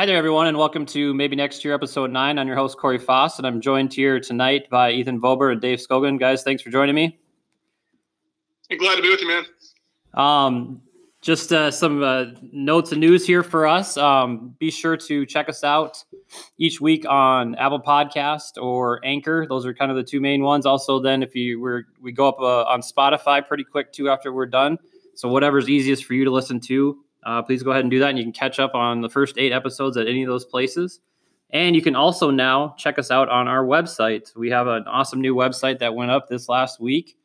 Hi there, everyone, and welcome to Maybe Next Year, episode nine. I'm your host, Corey Foss, and I'm joined here tonight by Ethan Vober and Dave Scogan. Guys, thanks for joining me. Hey, glad to be with you, man. Um, just uh, some uh, notes and news here for us. Um, be sure to check us out each week on Apple Podcast or Anchor. Those are kind of the two main ones. Also, then if you were we go up uh, on Spotify pretty quick too after we're done. So whatever's easiest for you to listen to, uh, please go ahead and do that, and you can catch up on the first eight episodes at any of those places. And you can also now check us out on our website. We have an awesome new website that went up this last week.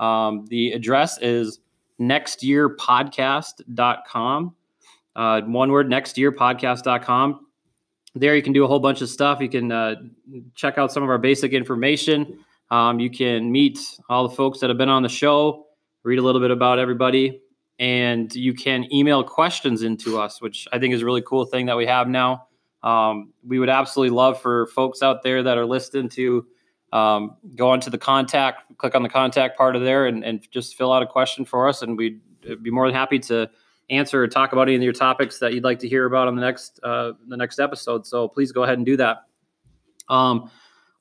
Um, the address is nextyearpodcast.com. Uh, one word, nextyearpodcast.com. There you can do a whole bunch of stuff. You can uh, check out some of our basic information. Um, you can meet all the folks that have been on the show, read a little bit about everybody, and you can email questions into us, which I think is a really cool thing that we have now. Um, we would absolutely love for folks out there that are listening to um, go onto the contact, click on the contact part of there, and, and just fill out a question for us, and we'd be more than happy to answer or talk about any of your topics that you'd like to hear about on the next uh, the next episode. So please go ahead and do that. Um,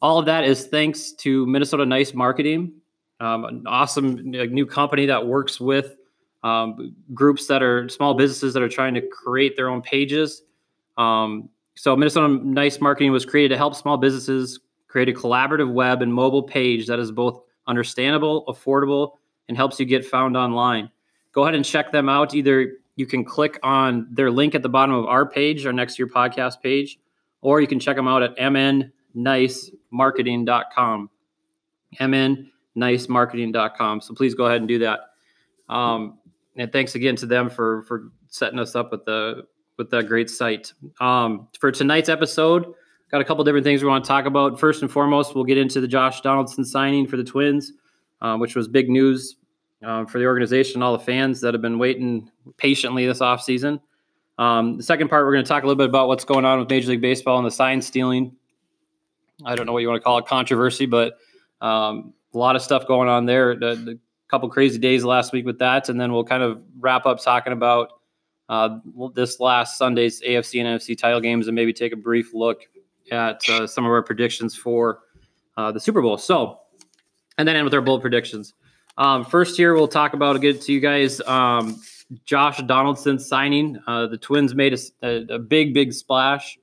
all of that is thanks to Minnesota Nice Marketing, um, an awesome new company that works with um, groups that are small businesses that are trying to create their own pages. Um, so Minnesota Nice Marketing was created to help small businesses create a collaborative web and mobile page that is both understandable, affordable, and helps you get found online. Go ahead and check them out. Either you can click on their link at the bottom of our page, our next year podcast page, or you can check them out at mnnicemarketing.com. mnnicemarketing.com. So please go ahead and do that. Um, and thanks again to them for for setting us up with the with that great site. Um, for tonight's episode, got a couple different things we want to talk about. First and foremost, we'll get into the Josh Donaldson signing for the Twins, uh, which was big news uh, for the organization, and all the fans that have been waiting patiently this offseason. Um, the second part, we're going to talk a little bit about what's going on with Major League Baseball and the sign stealing. I don't know what you want to call it, controversy, but um, a lot of stuff going on there. The, the couple crazy days last week with that, and then we'll kind of wrap up talking about uh, this last Sunday's AFC and NFC title games, and maybe take a brief look at uh, some of our predictions for uh, the Super Bowl. So, and then end with our bold predictions. Um, first, here we'll talk about get to you guys. Um, Josh Donaldson signing. Uh, the Twins made a, a, a, big, big splash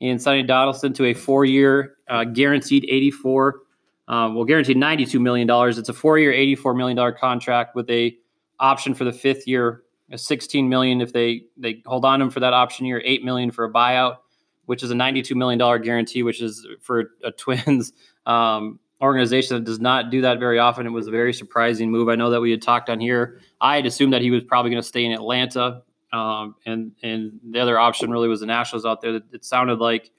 in signing Donaldson to a four-year, uh, guaranteed 84. Um, well, guaranteed 92 million dollars. It's a four-year, 84 million dollar contract with a option for the fifth year, a 16 million if they they hold on him for that option year, 8 million for a buyout which is a $92 million guarantee, which is for a Twins um, organization that does not do that very often. It was a very surprising move. I know that we had talked on here. I had assumed that he was probably going to stay in Atlanta. Um, and and the other option really was the Nationals out there. It sounded like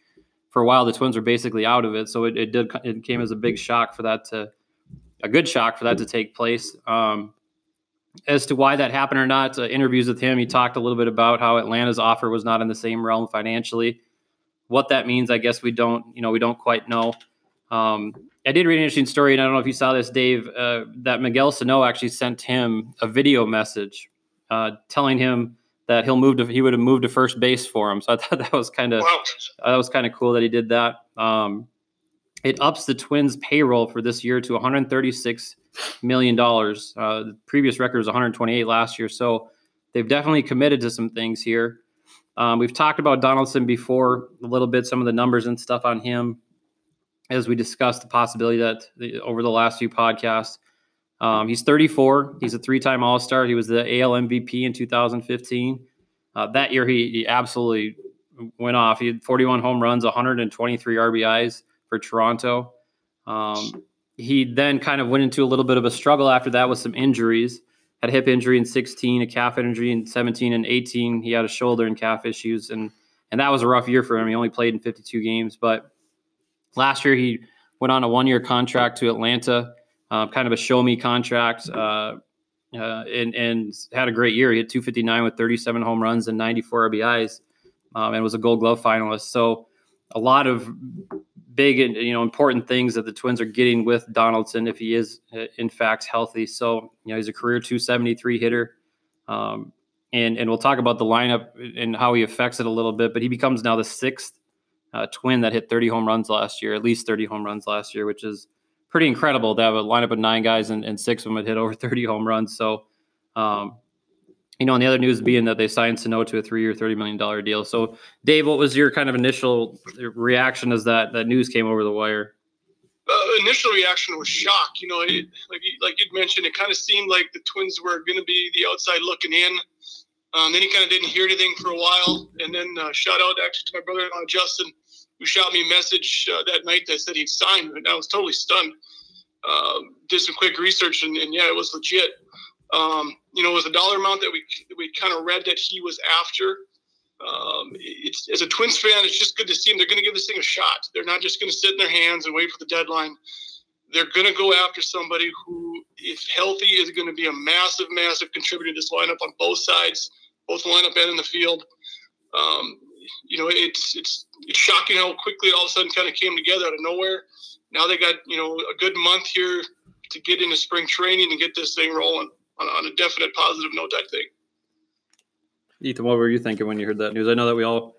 for a while the Twins were basically out of it, so it, it did it came as a big shock for that to a good shock for that to take place. Um, as to why that happened or not, uh, interviews with him, he talked a little bit about how Atlanta's offer was not in the same realm financially. What that means, I guess we don't, you know, we don't quite know. Um, I did read an interesting story, and I don't know if you saw this, Dave, uh, that Miguel Sano actually sent him a video message uh, telling him that he'll move to he would have moved to first base for him. So I thought that was kind of wow. that was kind of cool that he did that. Um, it ups the Twins' payroll for this year to 136 million dollars. Uh, the previous record was 128 last year, so they've definitely committed to some things here. Um, we've talked about Donaldson before a little bit, some of the numbers and stuff on him, as we discussed the possibility that the, over the last few podcasts. Um, he's 34. He's a three-time All-Star. He was the AL MVP in 2015. Uh, that year, he, he, absolutely went off. He had 41 home runs, 123 RBIs for Toronto. Um, he then kind of went into a little bit of a struggle after that with some injuries had a hip injury in 16, a calf injury in 17 and 18. He had a shoulder and calf issues, and and that was a rough year for him. He only played in 52 games, but last year he went on a one-year contract to Atlanta, uh, kind of a show me contract, uh, uh, and and had a great year. He had 259 with 37 home runs and 94 RBIs, um, and was a Gold Glove finalist. So a lot of big and you know important things that the Twins are getting with Donaldson if he is uh, in fact healthy. So you know he's a career 273 hitter, um, and and we'll talk about the lineup and how he affects it a little bit. But he becomes now the sixth uh, twin that hit 30 home runs last year, at least 30 home runs last year, which is pretty incredible to have a lineup of nine guys and, and six of them had hit over 30 home runs. So, um, you know, and the other news being that they signed Sano to a three-year, thirty million dollar deal. So, Dave, what was your kind of initial reaction as that that news came over the wire? Uh, initial reaction was shock. You know, it, like you, like you'd mentioned, it kind of seemed like the Twins were going to be the outside looking in. Um, then he kind of didn't hear anything for a while, and then uh, shout out actually to my brother-in-law Justin, who shot me a message uh, that night that said he'd signed, and I was totally stunned. Uh, did some quick research, and, and yeah, it was legit. Um, you know, it was a dollar amount that we we kind of read that he was after. Um, it's as a Twins fan, it's just good to see them. They're going to give this thing a shot. They're not just going to sit in their hands and wait for the deadline. They're going to go after somebody who, if healthy, is going to be a massive, massive contributor to this lineup on both sides, both the lineup and in the field. Um, you know, it's it's it's shocking how quickly it all of a sudden kind of came together out of nowhere. Now they got you know a good month here to get into spring training and get this thing rolling on, on a definite positive note, I think. Ethan, what were you thinking when you heard that news? I know that we all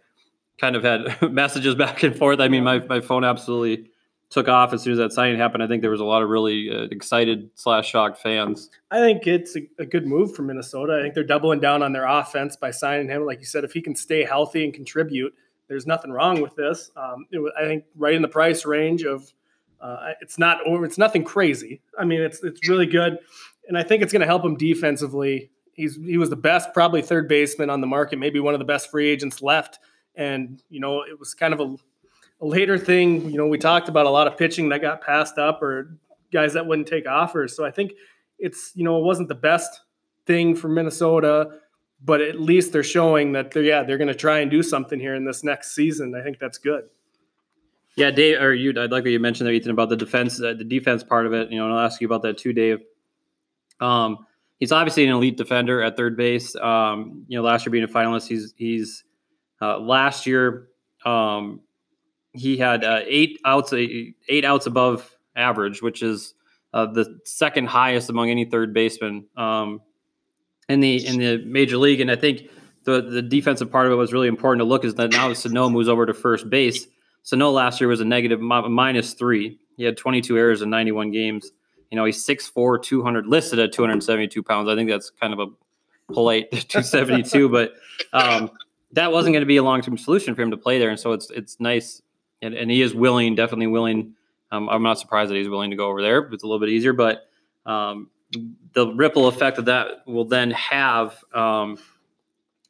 kind of had messages back and forth. I mean, my, my phone absolutely took off as soon as that signing happened. I think there was a lot of really uh, excited slash shocked fans. I think it's a, a, good move for Minnesota. I think they're doubling down on their offense by signing him. Like you said, if he can stay healthy and contribute, there's nothing wrong with this. Um, it, I think right in the price range of uh, it's not it's nothing crazy. I mean, it's it's really good and I think it's going to help him defensively. He's he was the best, probably third baseman on the market, maybe one of the best free agents left. And you know, it was kind of a, a later thing. You know, we talked about a lot of pitching that got passed up or guys that wouldn't take offers. So I think it's you know it wasn't the best thing for Minnesota, but at least they're showing that they're yeah they're going to try and do something here in this next season. I think that's good. Yeah, Dave, or you, I'd like what you mentioned there, Ethan, about the defense, uh, the defense part of it. You know, and I'll ask you about that too, Dave. Um, he's obviously an elite defender at third base. Um, you know, last year being a finalist, he's he's uh, last year um, he had uh, eight outs, eight outs above average, which is uh, the second highest among any third baseman um, in the in the major league. And I think the the defensive part of it was really important to look is that now Sano moves over to first base. Sano last year was a negative minus three. He had 22 errors in 91 games. You know, he's 6'4, 200, listed at 272 pounds. I think that's kind of a polite 272, but um, that wasn't going to be a long term solution for him to play there. And so it's it's nice. And, and he is willing, definitely willing. Um, I'm not surprised that he's willing to go over there. It's a little bit easier, but um, the ripple effect that that will then have, um,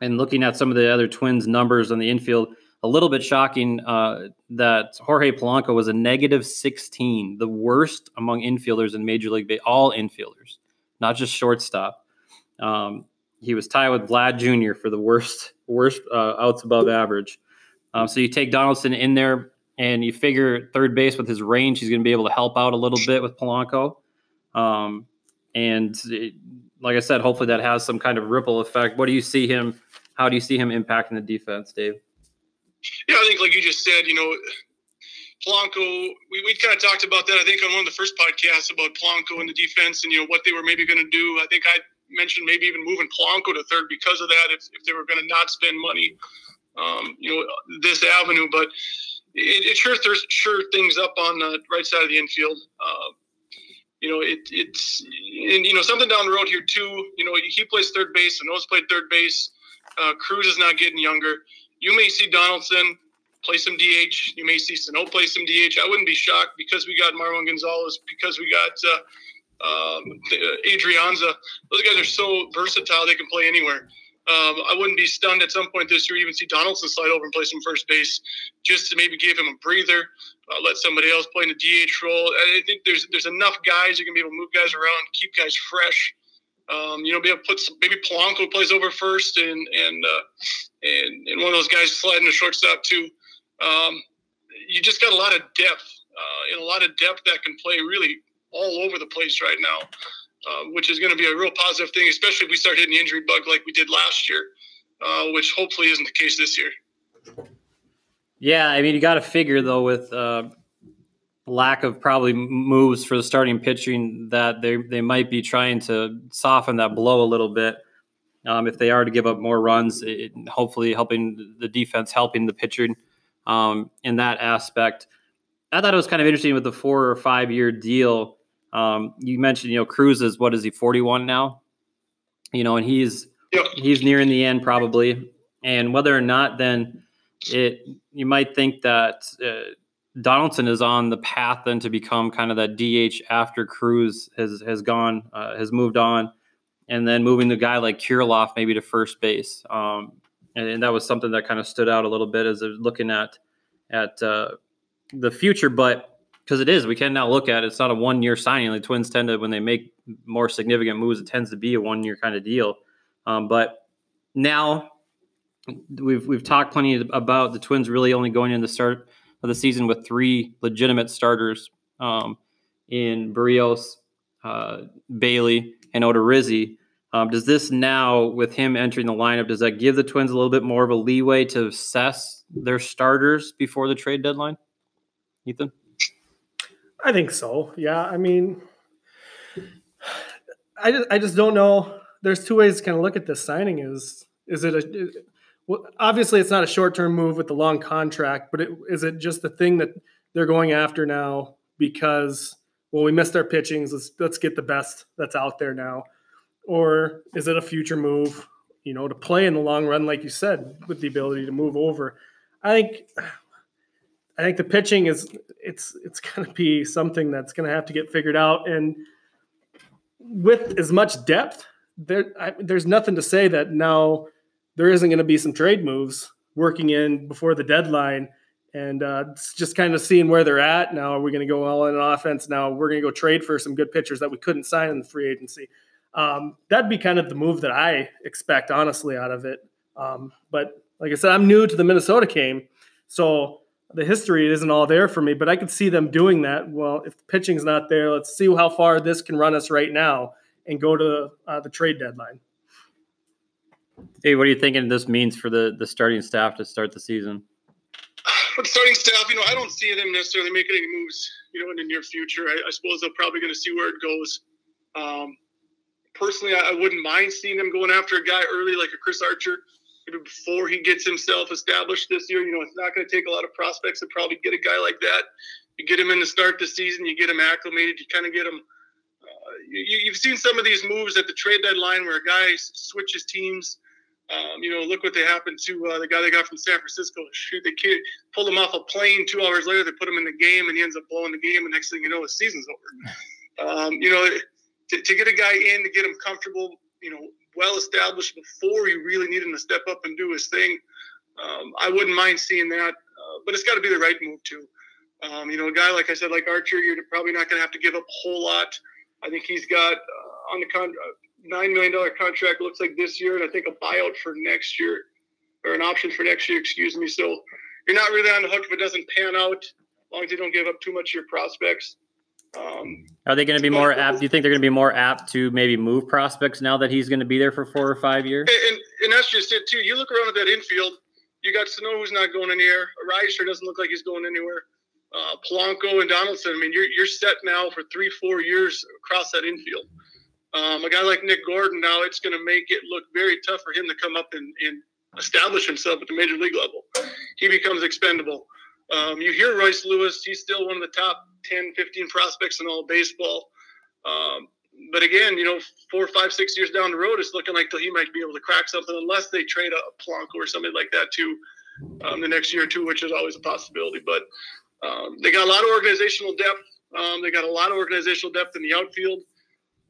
and looking at some of the other Twins numbers on the infield, a little bit shocking uh, that Jorge Polanco was a negative 16, the worst among infielders in Major League Baseball, all infielders, not just shortstop. Um, he was tied with Vlad Jr. for the worst worst uh, outs above average. Um, so you take Donaldson in there, and you figure third base with his range, he's going to be able to help out a little bit with Polanco. Um, and it, like I said, hopefully that has some kind of ripple effect. What do you see him? How do you see him impacting the defense, Dave? Yeah, I think like you just said, you know, Polanco, we, we kind of talked about that, I think, on one of the first podcasts about Polanco and the defense and, you know, what they were maybe going to do. I think I mentioned maybe even moving Polanco to third because of that, if, if they were going to not spend money, um, you know, this avenue. But it, it sure sure things up on the right side of the infield. Uh, you know, it, it's, and, you know, something down the road here, too. You know, he plays third base, and those played third base. Uh, Cruz is not getting younger you may see Donaldson play some DH. You may see Sano play some DH. I wouldn't be shocked because we got Marwin Gonzalez, because we got uh, um, uh, Adrianza. Those guys are so versatile; they can play anywhere. Um, I wouldn't be stunned at some point this year even see Donaldson slide over and play some first base, just to maybe give him a breather, uh, let somebody else play in the DH role. I think there's there's enough guys you can be able to move guys around, keep guys fresh. Um, you know, be able to put some, maybe Polanco plays over first, and and uh, and, and one of those guys sliding to shortstop too. Um, you just got a lot of depth uh, and a lot of depth that can play really all over the place right now, uh, which is going to be a real positive thing, especially if we start hitting the injury bug like we did last year, uh, which hopefully isn't the case this year. Yeah, I mean, you got to figure though with uh, lack of probably moves for the starting pitching that they they might be trying to soften that blow a little bit. Um, if they are to give up more runs, it, hopefully helping the defense, helping the pitcher um, in that aspect. I thought it was kind of interesting with the four or five year deal. Um, you mentioned, you know, Cruz is what is he, 41 now? You know, and he's Yep. he's nearing the end probably. And whether or not, then it you might think that uh, Donaldson is on the path then to become kind of that DH after Cruz has has gone uh, has moved on, and then moving the guy like Kirilloff maybe to first base. Um, and, and that was something that kind of stood out a little bit as I was looking at at uh, the future, but because it is, we can now look at it, it's not a one year signing. The Twins tend to when they make more significant moves, it tends to be a one year kind of deal. Um, but now we've we've talked plenty about the Twins really only going in the start of the season with three legitimate starters um, in Berrios, uh, Bailey, and Odorizzi. Um, does this now, with him entering the lineup, does that give the Twins a little bit more of a leeway to assess their starters before the trade deadline? Ethan, I think so. Yeah, I mean, I just I just don't know. There's two ways to kind of look at this signing. Is is it a well, obviously it's not a short term move with the long contract, but it, is it just the thing that they're going after now because well we missed our pitchings, let's let's get the best that's out there now, or is it a future move? You know, to play in the long run, like you said, with the ability to move over. I think I think the pitching is it's it's going to be something that's going to have to get figured out, and with as much depth, there I, there's nothing to say that now there isn't going to be some trade moves working in before the deadline. And uh, just kind of seeing where they're at. Now, are we going to go all in on offense? Now, we're going to go trade for some good pitchers that we couldn't sign in the free agency. Um, that'd be kind of the move that I expect, honestly, out of it. Um, but like I said, I'm new to the Minnesota game. So the history isn't all there for me, but I could see them doing that. Well, if the pitching's not there, let's see how far this can run us right now and go to uh, the trade deadline. Hey, what are you thinking this means for the the starting staff to start the season? But starting staff, you know, I don't see them necessarily making any moves, you know, in the near future. I, I suppose they're probably going to see where it goes. Um, personally, I, I, wouldn't mind seeing them going after a guy early like a Chris Archer, maybe before he gets himself established this year. You know, it's not going to take a lot of prospects to probably get a guy like that. You get him in to start the season, you get him acclimated, you kind of get him. Uh, you, you've seen some of these moves at the trade deadline where a guy switches teams um, you know, look what they happened to uh, the guy they got from San Francisco. Shoot, they pulled him off a plane. Two hours later, they put him in the game, and he ends up blowing the game. And next thing you know, the season's over. Um, you know, to, to, get a guy in to get him comfortable, you know, well established before you really need him to step up and do his thing. Um, I wouldn't mind seeing that, uh, but it's got to be the right move too. Um, you know, a guy like I said, like Archer, you're probably not going to have to give up a whole lot. I think he's got uh, on the con- nine million dollar contract looks like this year, and I think a buyout for next year, or an option for next year. Excuse me. So you're not really on the hook if it doesn't pan out, as long as you don't give up too much of your prospects. Um, Are they going to be more apt? Do you think they're going to be more apt to maybe move prospects now that he's going to be there for four or five years? And, and, and that's just it too. You look around at that infield. You got Sano who's not going anywhere. Arraez doesn't look like he's going anywhere. Uh, Polanco and Donaldson. I mean, you're you're set now for three, four years across that infield. Um, a guy like Nick Gordon, now it's going to make it look very tough for him to come up and, and establish himself at the major league level. He becomes expendable. Um, you hear Royce Lewis, he's still one of the top 10, 15 prospects in all baseball. Um, but again, you know, four, five, six years down the road, it's looking like he might be able to crack something unless they trade a Polanco or something like that too um, the next year or two, which is always a possibility. But um, they got a lot of organizational depth. Um, they got a lot of organizational depth in the outfield.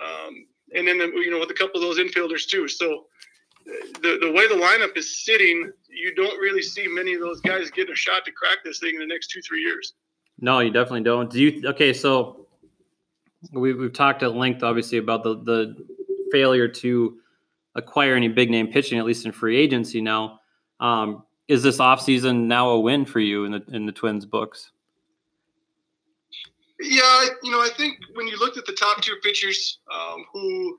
Um, and then the, you know with a couple of those infielders too. So the the way the lineup is sitting, you don't really see many of those guys getting a shot to crack this thing in the next two three years. No, you definitely don't. Do you? Okay, so we, we've talked at length, obviously, about the the failure to acquire any big name pitching, at least in free agency. Now, um, is this offseason now a win for you in the in the Twins books? Yeah, you know, I think when you looked at the top tier pitchers, um, who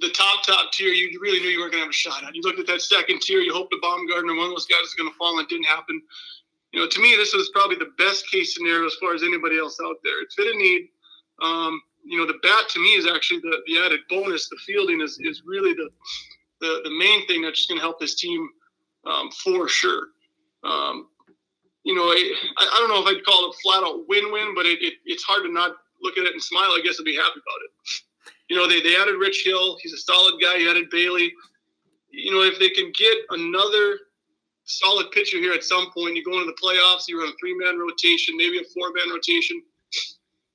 the top top tier, you really knew you weren't going to have a shot at. You looked at that second tier, you hoped the Bumgarner, one of those guys, is going to fall, and it didn't happen. You know, to me, this was probably the best case scenario as far as anybody else out there. It's fit a need. Um, you know, the bat to me is actually the, the added bonus. The fielding is, is really the the the main thing that's just going to help this team um, for sure. Um, you know, I, I don't know if I'd call it a flat out win win, but it, it, it's hard to not look at it and smile, I guess, and be happy about it. You know, they, they added Rich Hill. He's a solid guy. He added Bailey. You know, if they can get another solid pitcher here at some point, you go into the playoffs, you're on a three man rotation, maybe a four man rotation.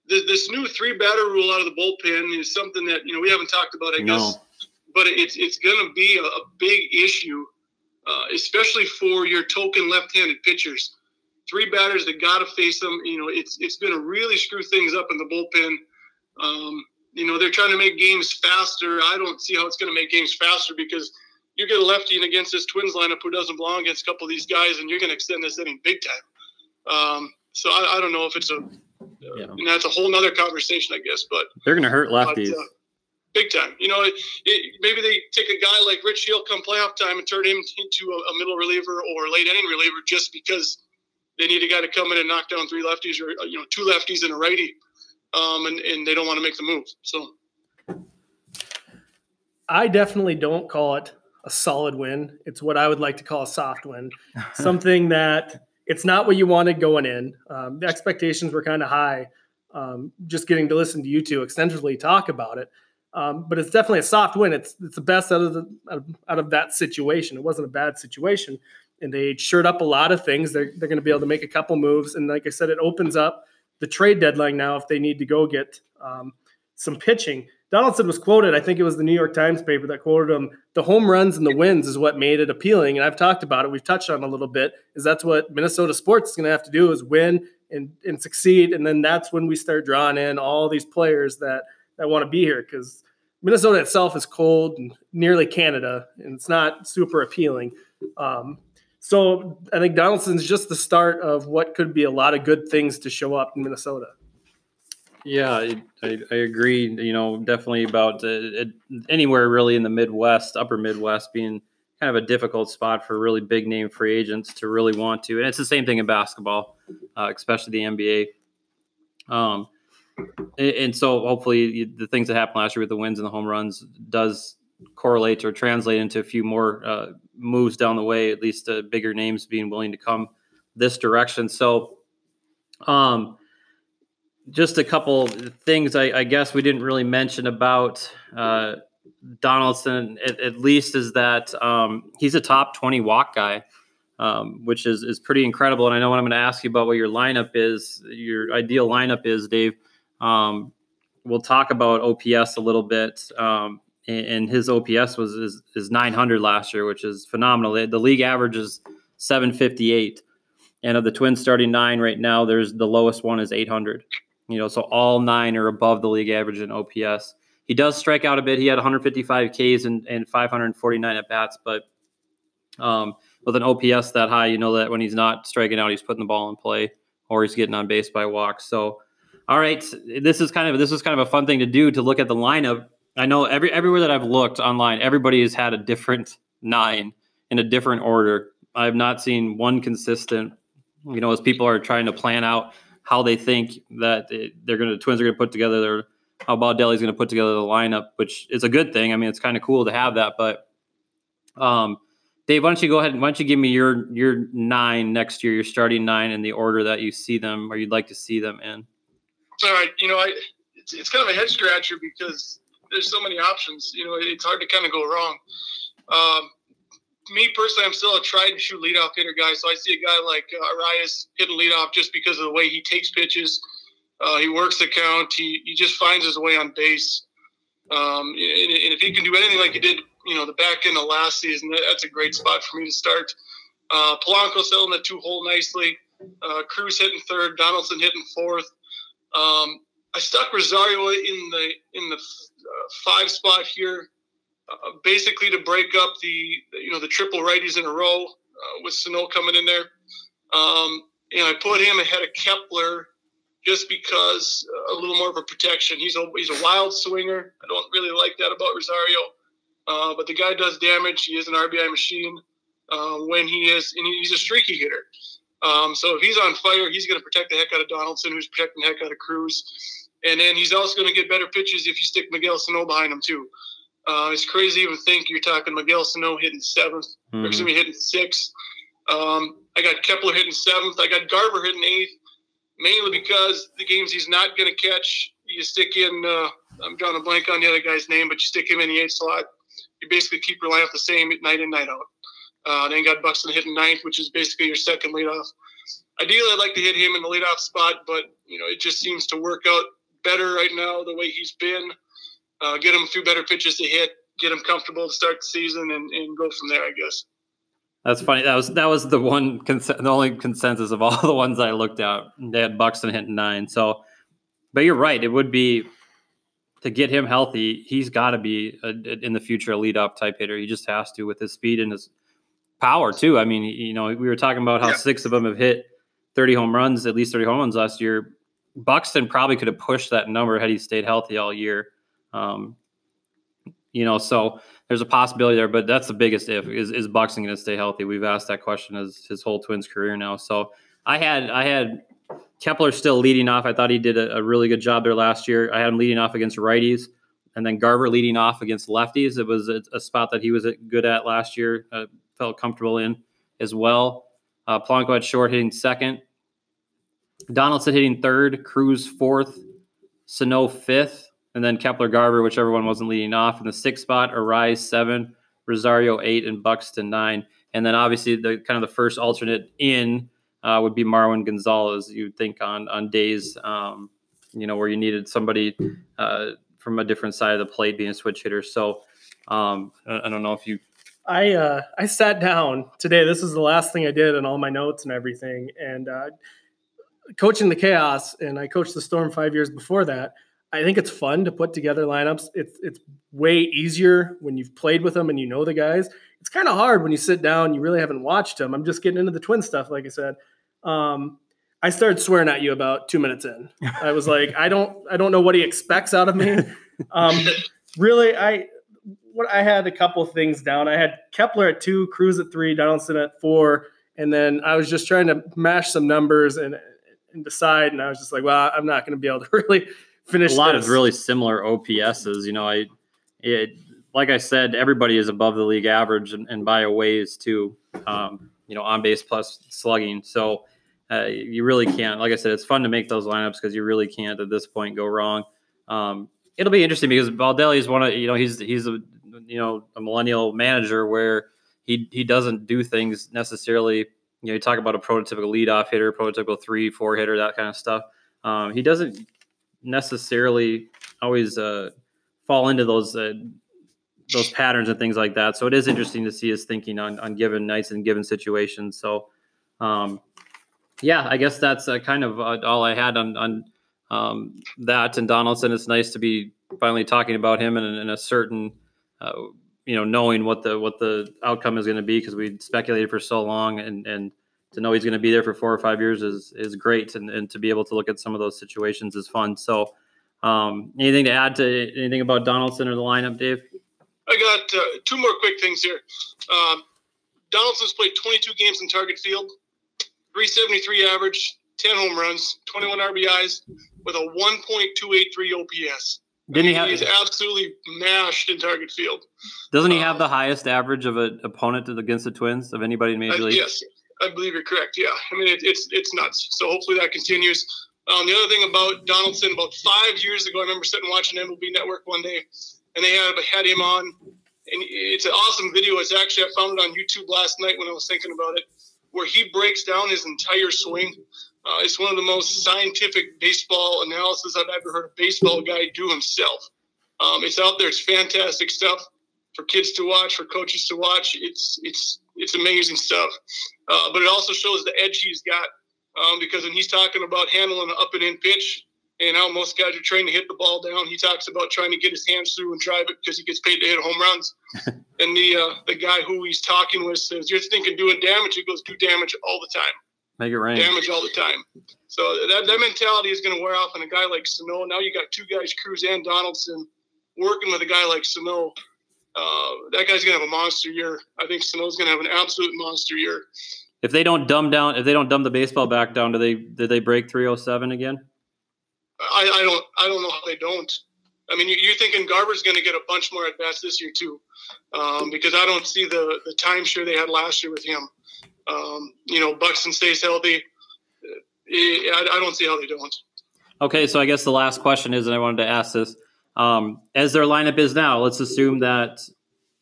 This, this new three batter rule out of the bullpen is something that, you know, we haven't talked about, I no. guess, but it's, it's going to be a, a, big issue, uh, especially for your token left handed pitchers. Three batters that got to face them. You know, it's it's going to really screw things up in the bullpen. Um, you know, they're trying to make games faster. I don't see how it's going to make games faster because you get a lefty in against this Twins lineup who doesn't belong against a couple of these guys, and you're going to extend this inning big time. Um, so I, I, don't know if it's a, yeah. and that's a whole nother conversation, I guess. But they're going to hurt lefties. But, uh, big time. You know, it, it, maybe they take a guy like Rich Hill come playoff time and turn him into a, a, middle reliever or late inning reliever just because they need a guy to come in and knock down three lefties or you know two lefties and a righty, um, and and they don't want to make the move. So. I definitely don't call it a solid win. It's what I would like to call a soft win, something that it's not what you wanted going in. Um, the expectations were kind of high. Um, just getting to listen to you two extensively talk about it, um, but it's definitely a soft win. It's it's the best out of the out of that situation. It wasn't a bad situation, and they shored up a lot of things. They're they're going to be able to make a couple moves, and like I said, it opens up the trade deadline now if they need to go get um, some pitching. Donaldson was quoted, I think it was the New York Times paper that quoted him, the home runs and the wins is what made it appealing. And I've talked about it, we've touched on a little bit, is that's what Minnesota sports is going to have to do is win and, and succeed. And then that's when we start drawing in all these players that, that want to be here because Minnesota itself is cold and nearly Canada, and it's not super appealing. Um, so I think Donaldson's just the start of what could be a lot of good things to show up in Minnesota. Yeah, I, I, agree. You know, definitely about uh, anywhere really in the Midwest, upper Midwest, being kind of a difficult spot for really big name free agents to really want to. And it's the same thing in basketball, uh, especially the NBA. Um, and, so hopefully the things that happened last year with the wins and the home runs does correlate or translate into a few more uh, moves down the way, at least uh, bigger names being willing to come this direction. So, um, just a couple things I, I, guess we didn't really mention about uh, Donaldson, at, at, least, is that um, he's a top 20 walk guy, um, which is, is pretty incredible. And I know what I'm going to ask you about what your lineup is, your ideal lineup is, Dave. Um, we'll talk about OPS a little bit. Um, and, his OPS was is, is 900 last year, which is phenomenal. The league average is 758. And of the Twins starting nine right now, there's the lowest one is 800. You know, so all nine are above the league average in OPS. He does strike out a bit. He had 155 Ks and, and 549 at bats, but um, with an OPS that high, you know that when he's not striking out, he's putting the ball in play or he's getting on base by walks. So, all right, this is kind of this is kind of a fun thing to do to look at the lineup. I know every everywhere that I've looked online, everybody has had a different nine in a different order. I have not seen one consistent. You know, as people are trying to plan out how they think that they're going to the Twins are going to put together their how Baldelli's going to put together the lineup, which is a good thing. I mean, it's kind of cool to have that. But um, Dave, why don't you go ahead and why don't you give me your your nine next year, your starting nine in the order that you see them or you'd like to see them in? All right, you know, I it's, it's kind of a head scratcher because there's so many options. You know, it's hard to kind of go wrong. Um, me personally, I'm still a tried and true leadoff hitter guy. So I see a guy like uh, Arraez hitting leadoff just because of the way he takes pitches. Uh, he works the count. He, he just finds his way on base. Um, and, and, if he can do anything like he did, you know, the back end of last season, that's a great spot for me to start. Uh, Polanco selling the two hole nicely. Uh, Cruz hitting third. Donaldson hitting fourth. Um, I stuck Rosario in the in the five spot here uh, basically to break up the you know the triple righties in a row uh, with Sano coming in there. Um, and I put him ahead of Kepler just because uh, a little more of a protection. He's a he's a wild swinger. I don't really like that about Rosario, uh, but the guy does damage. He is an RBI machine uh, when he is, and he's a streaky hitter. Um, so if he's on fire, he's going to protect the heck out of Donaldson, who's protecting the heck out of Cruz. And then he's also going to get better pitches if you stick Miguel Sano behind him too. Uh, it's crazy to even think you're talking Miguel Sano hitting 7th mm-hmm. or excuse me, hitting sixth. Um, I got Kepler hitting seventh. I got Garver hitting eighth, mainly because the games he's not going to catch, you stick in. Uh, I'm drawing a blank on the other guy's name, but you stick him in the eighth slot. You basically keep your lineup the same night in, night out. Uh, then you got Buxton hitting ninth, which is basically your second leadoff. Ideally, I'd like to hit him in the leadoff spot, but you know it just seems to work out better right now the way he's been. Uh, get him a few better pitches to hit, get him comfortable to start the season, and, and go from there. I guess. That's funny. That was that was the one cons- the only consensus of all the ones I looked at. They had Buxton hitting nine. So, but you're right. It would be to get him healthy. He's got to be a, in the future a lead up type hitter. He just has to with his speed and his power too. I mean, you know, we were talking about how yeah. six of them have hit 30 home runs, at least 30 home runs last year. Buxton probably could have pushed that number had he stayed healthy all year. Um, you know, so there's a possibility there, but that's the biggest if is is Buxton going to stay healthy? We've asked that question as his whole Twins career now. So I had I had Kepler still leading off. I thought he did a, a, really good job there last year. I had him leading off against righties, and then Garver leading off against lefties. It was a, a spot that he was good at last year. Uh, felt comfortable in as well. Uh, had short hitting second. Donaldson hitting third. Cruz fourth. Sano fifth and then Kepler Garver, whichever one wasn't leading off in the sixth spot, Arraez seven, Rosario eight, and Buxton nine. And then obviously the kind of the first alternate in uh, would be Marwin Gonzalez. You'd think on on days, um, you know, where you needed somebody uh, from a different side of the plate being a switch hitter. So um, I, I don't know if you. I uh, I sat down today. This is the last thing I did in all my notes and everything, and uh, coaching the chaos. And I coached the Storm five years before that. I think it's fun to put together lineups. It's it's way easier when you've played with them and you know the guys. It's kind of hard when you sit down, and you really haven't watched them. I'm just getting into the twin stuff, like I said. Um, I started swearing at you about two minutes in. I was like, I don't, I don't know what he expects out of me. Um, really, I, what I had a couple things down. I had Kepler at two, Cruz at three, Donaldson at four, and then I was just trying to mash some numbers and and decide. And I was just like, well, I'm not going to be able to really finish a lot this. of really similar OPSs. You know, I it like I said, everybody is above the league average and, and by a ways too. Um, you know, on base plus slugging. So uh, you really can't. Like I said, it's fun to make those lineups because you really can't at this point go wrong. Um, it'll be interesting because Baldelli is one of you know he's he's a you know a millennial manager where he he doesn't do things necessarily. You know, you talk about a prototypical leadoff hitter, prototypical three, four hitter, that kind of stuff. Um, he doesn't necessarily always uh, fall into those uh, those patterns and things like that. So it is interesting to see his thinking on on given nights and given situations. So, um, yeah, I guess that's uh, kind of uh, all I had on on um, that. And Donaldson, it's nice to be finally talking about him in, in a certain, uh, you know, knowing what the what the outcome is going to be because we speculated for so long and and to know he's going to be there for four or five years is is great, and, and to be able to look at some of those situations is fun. So, um, anything to add to anything about Donaldson or the lineup, Dave? I got uh, two more quick things here. Um, Donaldson's played 22 games in target field, 373 average, 10 home runs, 21 RBIs, with a 1.283 OPS. Didn't he have? He's absolutely mashed in target field. Doesn't he have um, the highest average of an opponent against the Twins of anybody in Major uh, League? Yes, I believe you're correct. Yeah, I mean it, it's it's nuts. So hopefully that continues. Um, the other thing about Donaldson, about five years ago, I remember sitting watching MLB Network one day, and they had had him on, and it's an awesome video. It's actually I found it on YouTube last night when I was thinking about it, where he breaks down his entire swing. Uh, it's one of the most scientific baseball analysis I've ever heard a baseball guy do himself. Um, it's out there. It's fantastic stuff for kids to watch, for coaches to watch. It's it's it's amazing stuff. Uh, but it also shows the edge he's got um, because when he's talking about handling an up and in pitch and how most guys are trained to hit the ball down, he talks about trying to get his hands through and drive it because he gets paid to hit home runs. and the uh, the guy who he's talking with says, "You're thinking doing damage." He goes, "Do damage all the time." Make it rain. Damage all the time. So that, that mentality is going to wear off on a guy like Sano. Now you got two guys, Cruz and Donaldson, working with a guy like Sano uh, that guy's gonna have a monster year. I think Sano's gonna have an absolute monster year. If they don't dumb down, if they don't dumb the baseball back down, do they did they break 307 again? I, I don't I don't know how they don't. I mean, you, are thinking Garver's going to get a bunch more at bats this year too, um, because I don't see the the timeshare they had last year with him. Um, you know, Buxton stays healthy. Eh, I, I, don't see how they don't. Okay, so I guess the last question is, and I wanted to ask this: um, as their lineup is now, let's assume that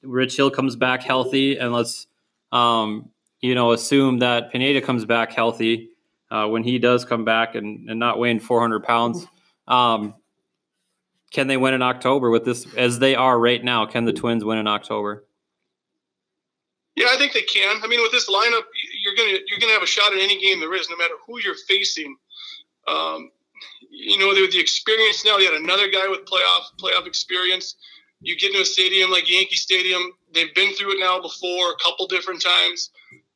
Rich Hill comes back healthy, and let's um, you know assume that Pineda comes back healthy uh, when he does come back and, and not weighing 400 pounds. Um, can they win in October with this as they are right now? Can the Twins win in October? Yeah, I think they can. I mean, with this lineup, you're gonna you're gonna have a shot at any game there is, no matter who you're facing. Um, you know, with the experience now, you had another guy with playoff playoff experience. You get into a stadium like Yankee Stadium. They've been through it now before a couple different times.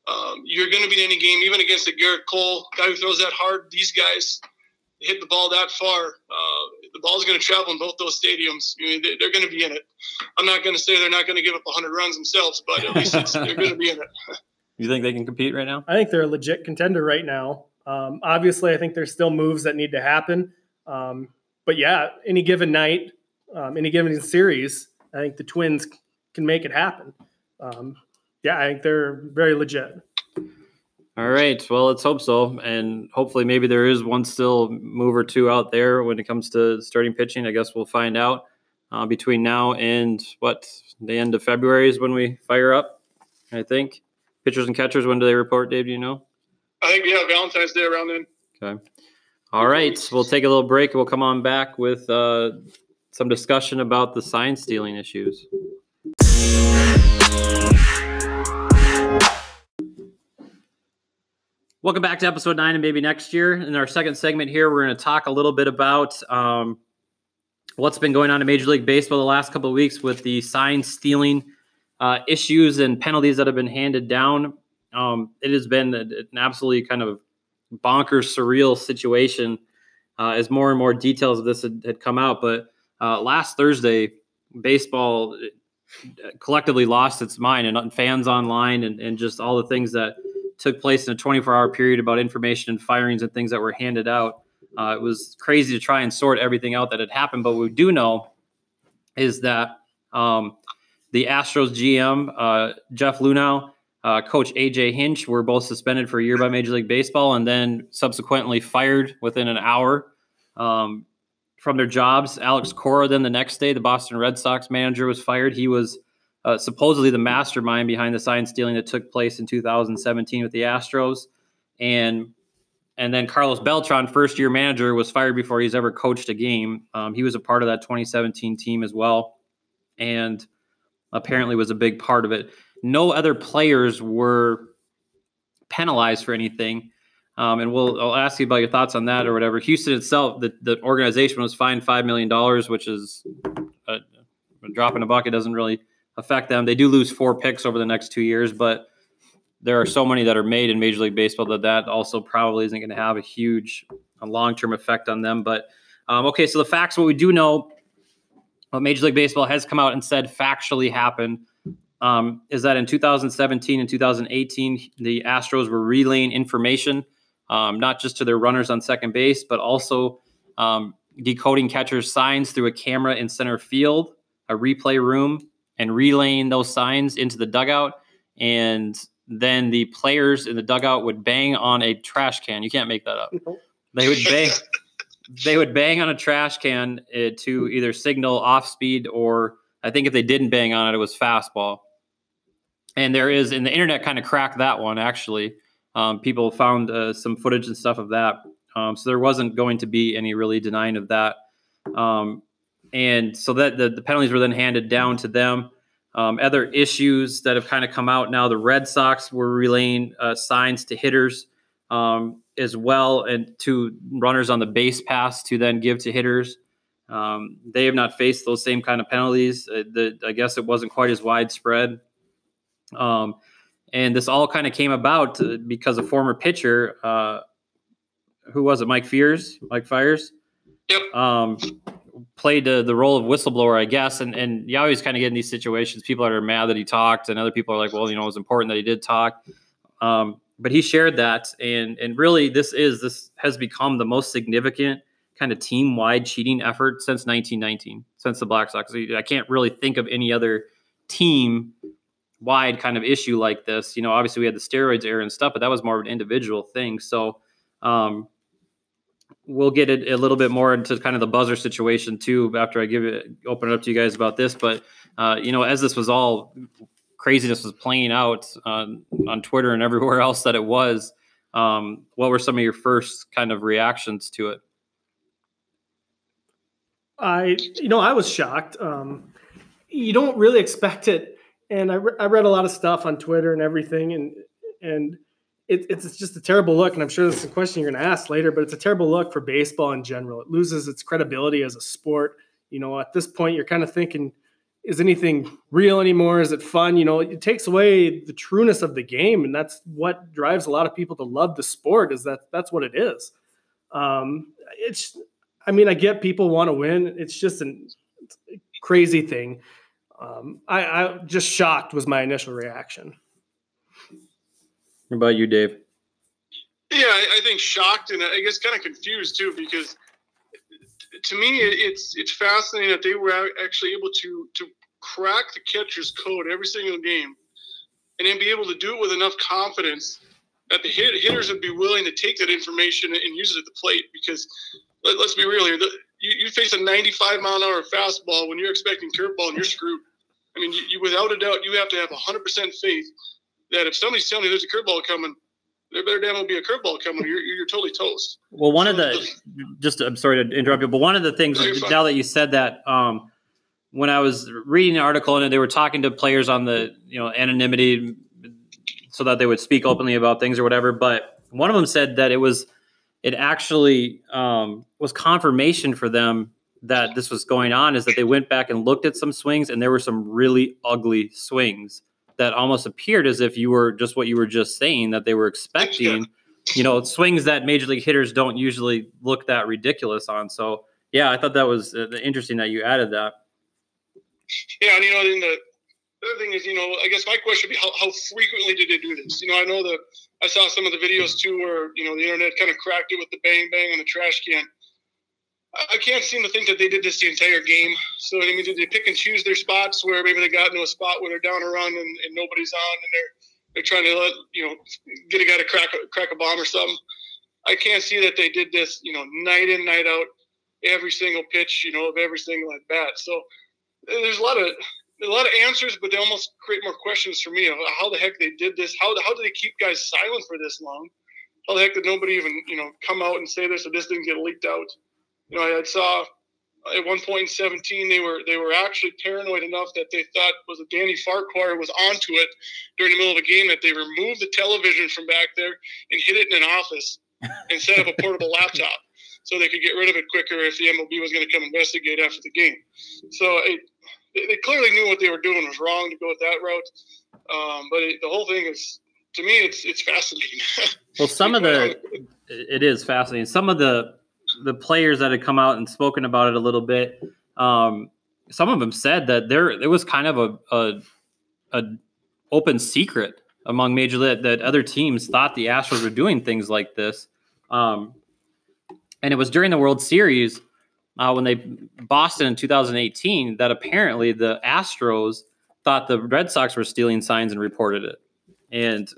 Um, you're going to be in any game, even against a Gerrit Cole guy who throws that hard. These guys hit the ball that far. Uh, the ball's going to travel in both those stadiums. I mean, they're going to be in it. I'm not going to say they're not going to give up 100 runs themselves, but at least they're going to be in it. You think they can compete right now? I think they're a legit contender right now. Um, obviously, I think there's still moves that need to happen. Um, but yeah, any given night, um, any given series, I think the Twins can make it happen. Um, yeah, I think they're very legit. All right. Well, let's hope so. And hopefully, maybe there is one still move or two out there when it comes to starting pitching. I guess we'll find out uh, between now and what the end of February is when we fire up. I think pitchers and catchers. When do they report, Dave? Do you know? I think yeah, Valentine's Day around then. Okay. All right. We'll take a little break. We'll come on back with uh, some discussion about the sign stealing issues. Welcome back to episode nine and maybe next year. In our second segment here, we're going to talk a little bit about um, what's been going on in Major League Baseball the last couple of weeks with the sign stealing uh, issues and penalties that have been handed down. Um, it has been an absolutely kind of bonkers, surreal situation uh, as more and more details of this had, had come out. But uh, last Thursday, baseball uh, collectively lost its mind, and fans online, and, and just all the things that took place in a 24 hour period about information and firings and things that were handed out. Uh, it was crazy to try and sort everything out that had happened. But we do know is that um, the Astros GM, uh, Jeff Luhnow, uh, coach AJ Hinch were both suspended for a year by Major League Baseball and then subsequently fired within an hour um, from their jobs. Alex Cora, then the next day, the Boston Red Sox manager, was fired. He was uh, supposedly the mastermind behind the sign stealing that took place in 2017 with the Astros, and and then Carlos Beltran, first year manager, was fired before he's ever coached a game. Um, he was a part of that 2017 team as well, and apparently was a big part of it. No other players were penalized for anything. Um, and we'll I'll ask you about your thoughts on that or whatever. Houston itself, the, the organization was fined five million dollars, which is a, a drop in a bucket. Doesn't really affect them. They do lose four picks over the next two years, but there are so many that are made in Major League Baseball that that also probably isn't going to have a huge long term effect on them. But um, okay, so the facts, what we do know, what Major League Baseball has come out and said factually happened. Um, is that in 2017 and 2018, the Astros were relaying information, um, not just to their runners on second base, but also um, decoding catchers' signs through a camera in center field, a replay room, and relaying those signs into the dugout. And then the players in the dugout would bang on a trash can. You can't make that up. They would bang. they would bang on a trash can uh, to either signal off speed or I think if they didn't bang on it, it was fastball. And there is, and the internet kind of cracked that one actually. Um, people found uh, some footage and stuff of that. Um, so there wasn't going to be any really denying of that. Um, and so that the, the penalties were then handed down to them. Um, other issues that have kind of come out now: the Red Sox were relaying uh, signs to hitters um, as well, and to runners on the base pass to then give to hitters. Um, they have not faced those same kind of penalties. Uh, the, I guess it wasn't quite as widespread. Um, and this all kind of came about uh, because a former pitcher, uh, who was it, Mike Fears, Mike Fiers, yep. Um, played the, the role of whistleblower, I guess. And and you always kind of get in these situations. People are mad that he talked, and other people are like, well, you know, it was important that he did talk. Um, but he shared that, and and really, this is this has become the most significant kind of team wide cheating effort since 1919, since the Black Sox. I can't really think of any other team wide kind of issue like this. You know, obviously we had the steroids era and stuff, but that was more of an individual thing. So, um, we'll get it a little bit more into kind of the buzzer situation too after I give it open it up to you guys about this. But uh, you know, as this was all craziness was playing out on, on Twitter and everywhere else that it was, um, what were some of your first kind of reactions to it? I, you know, I was shocked. Um, you don't really expect it, and I, re- I read a lot of stuff on Twitter and everything, and and it, it's just a terrible look. And I'm sure this is a question you're going to ask later, but it's a terrible look for baseball in general. It loses its credibility as a sport. You know, at this point, you're kind of thinking, is anything real anymore? Is it fun? You know, it takes away the trueness of the game, and that's what drives a lot of people to love the sport. Is that that's what it is. Um, it's, I mean, I get people want to win. It's just a crazy thing. Um, I, I just shocked was my initial reaction. What about you, Dave? Yeah, I, think shocked and I guess kind of confused too because to me it's it's fascinating that they were actually able to to crack the catcher's code every single game and then be able to do it with enough confidence that the hit, hitters would be willing to take that information and use it at the plate because let, us be real here the, you, you, face a 95 mile an hour fastball when you're expecting curveball and you're screwed i mean you, you without a doubt you have to have 100% faith that if somebody's telling you there's a curveball coming, there better damn well be a curveball coming. You're, you're totally toast. Well, one of the just I'm sorry to interrupt you, but one of the things no, now that you said that, um, when I was reading an article and they were talking to players on the you know anonymity so that they would speak openly about things or whatever, but one of them said that it was it actually um, was confirmation for them that this was going on is that they went back and looked at some swings and there were some really ugly swings that almost appeared as if you were just what you were just saying that they were expecting. You know, swings that major league hitters don't usually look that ridiculous on. So, yeah, I thought that was uh, interesting that you added that. Yeah, and you know, then the, the other thing is, you know, I guess my question would be how, how frequently did they do this? You know, I know that I saw some of the videos too where you know the internet kind of cracked it with the bang bang and the trash can. I can't seem to think that they did this the entire game. So I mean, did they pick and choose their spots where maybe they got into a spot where they're down a run and, and nobody's on, and they're they're trying to let you know get a guy to crack a, crack a bomb or something. I can't see that they did this, you know, night in night out, every single pitch, you know, of every single at bat. So there's a lot of a lot of answers, but they almost create more questions for me of how the heck they did this. How how did they keep guys silent for this long? How the heck did nobody even you know come out and say this or this didn't get leaked out? You know, I saw at one point in 17 they were they were actually paranoid enough that they thought was a Danny Farquhar was onto it during the middle of a game that they removed the television from back there and hid it in an office instead of a portable laptop so they could get rid of it quicker if the MLB was going to come investigate after the game. So it, they clearly knew what they were doing was wrong to go with that route. Um, but it, the whole thing is, to me, it's it's fascinating. well, some of the it is fascinating. Some of the the players that had come out and spoken about it a little bit, um, some of them said that there it was kind of a, a, a open secret among major league that other teams thought the Astros were doing things like this. Um, and it was during the World Series uh, when they Boston in 2018 that apparently the Astros thought the Red Sox were stealing signs and reported it. And